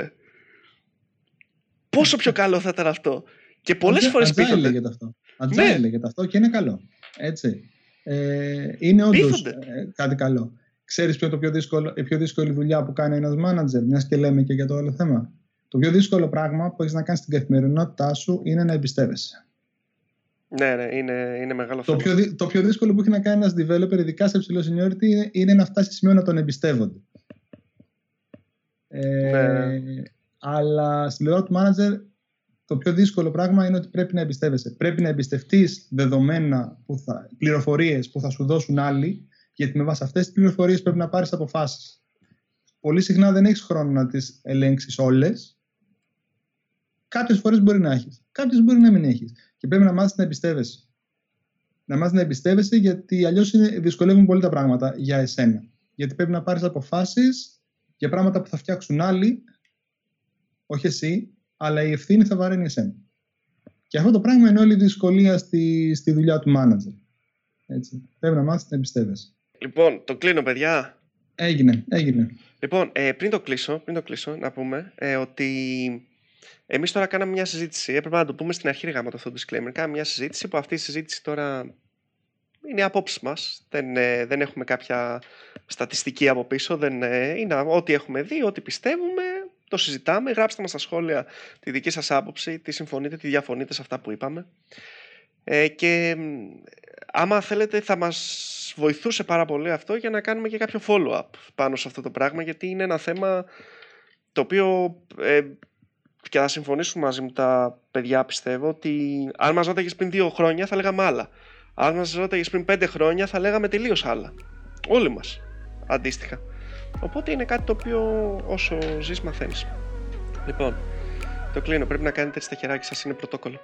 Πόσο πιο καλό θα ήταν αυτό. Και πολλές Αντζά, φορές πείθονται. λέγεται αυτό. Αντζά ναι. λέγεται αυτό και είναι καλό. Έτσι. Ε, είναι όντως ε, κάτι καλό. Ξέρεις ποιο το πιο δύσκολο, η πιο δύσκολη δουλειά που κάνει ένας μάνατζερ, μιας και λέμε και για το όλο θέμα; Το πιο δύσκολο πράγμα που έχεις να κάνεις στην καθημερινότητά σου είναι να εμπιστεύεσαι. Ναι, ναι, είναι, είναι μεγάλο το θέμα. Πιο, το πιο δύσκολο που έχει να κάνει ένας developer, ειδικά σε υψηλό seniority, είναι, είναι να φτάσει σε σημείο να τον εμπιστεύονται. Ε, ναι. Αλλά στην πλευρά του manager, το πιο δύσκολο πράγμα είναι ότι πρέπει να εμπιστεύεσαι. Πρέπει να εμπιστευτείς δεδομένα, πληροφορίες που θα σου δώσουν άλλοι, γιατί με βάση αυτές τις πληροφορίες πρέπει να πάρεις αποφάσεις. Πολύ συχνά δεν έχεις χρόνο να τις ελέγξεις όλες Κάποιες φορές μπορεί να έχεις, κάποιες μπορεί να μην έχεις. Και πρέπει να μάθεις να εμπιστεύεσαι. Να μάθεις να εμπιστεύεσαι, γιατί αλλιώς δυσκολεύουν πολύ τα πράγματα για εσένα. Γιατί πρέπει να πάρεις αποφάσεις για πράγματα που θα φτιάξουν άλλοι, όχι εσύ, αλλά η ευθύνη θα βαραίνει εσένα. Και αυτό το πράγμα είναι όλη η δυσκολία στη, στη δουλειά του manager. Έτσι. Πρέπει να μάθεις να εμπιστεύεσαι. Λοιπόν, το κλείνω, παιδιά. Έγινε, έγινε. Λοιπόν, ε, πριν, το κλείσω, πριν το κλείσω, να πούμε ε, ότι Εμείς τώρα κάναμε μια συζήτηση. Έπρεπε να το πούμε στην αρχή γάμο αυτό το disclaimer. Κάναμε μια συζήτηση που αυτή η συζήτηση τώρα είναι η απόψη μας. Δεν, ε, δεν έχουμε κάποια στατιστική από πίσω. Δεν, ε, είναι ό,τι έχουμε δει, ό,τι πιστεύουμε. Το συζητάμε. Γράψτε μας στα σχόλια τη δική σας άποψη, τι συμφωνείτε, τι διαφωνείτε σε αυτά που είπαμε. Ε, και άμα θέλετε θα μας βοηθούσε πάρα πολύ αυτό για να κάνουμε και κάποιο follow-up πάνω σε αυτό το πράγμα γιατί είναι ένα θέμα το οποίο ε, και θα συμφωνήσουν μαζί μου τα παιδιά, πιστεύω, ότι αν μας ρώταγες πριν δύο χρόνια θα λέγαμε άλλα. Αν μας ρώταγες πριν πέντε χρόνια θα λέγαμε τελείως άλλα. Όλοι μας. Αντίστοιχα. Οπότε είναι κάτι το οποίο όσο ζεις μαθαίνεις. Λοιπόν, το κλείνω. Πρέπει να κάνετε έτσι τα χεράκια σας, είναι πρωτόκολλο.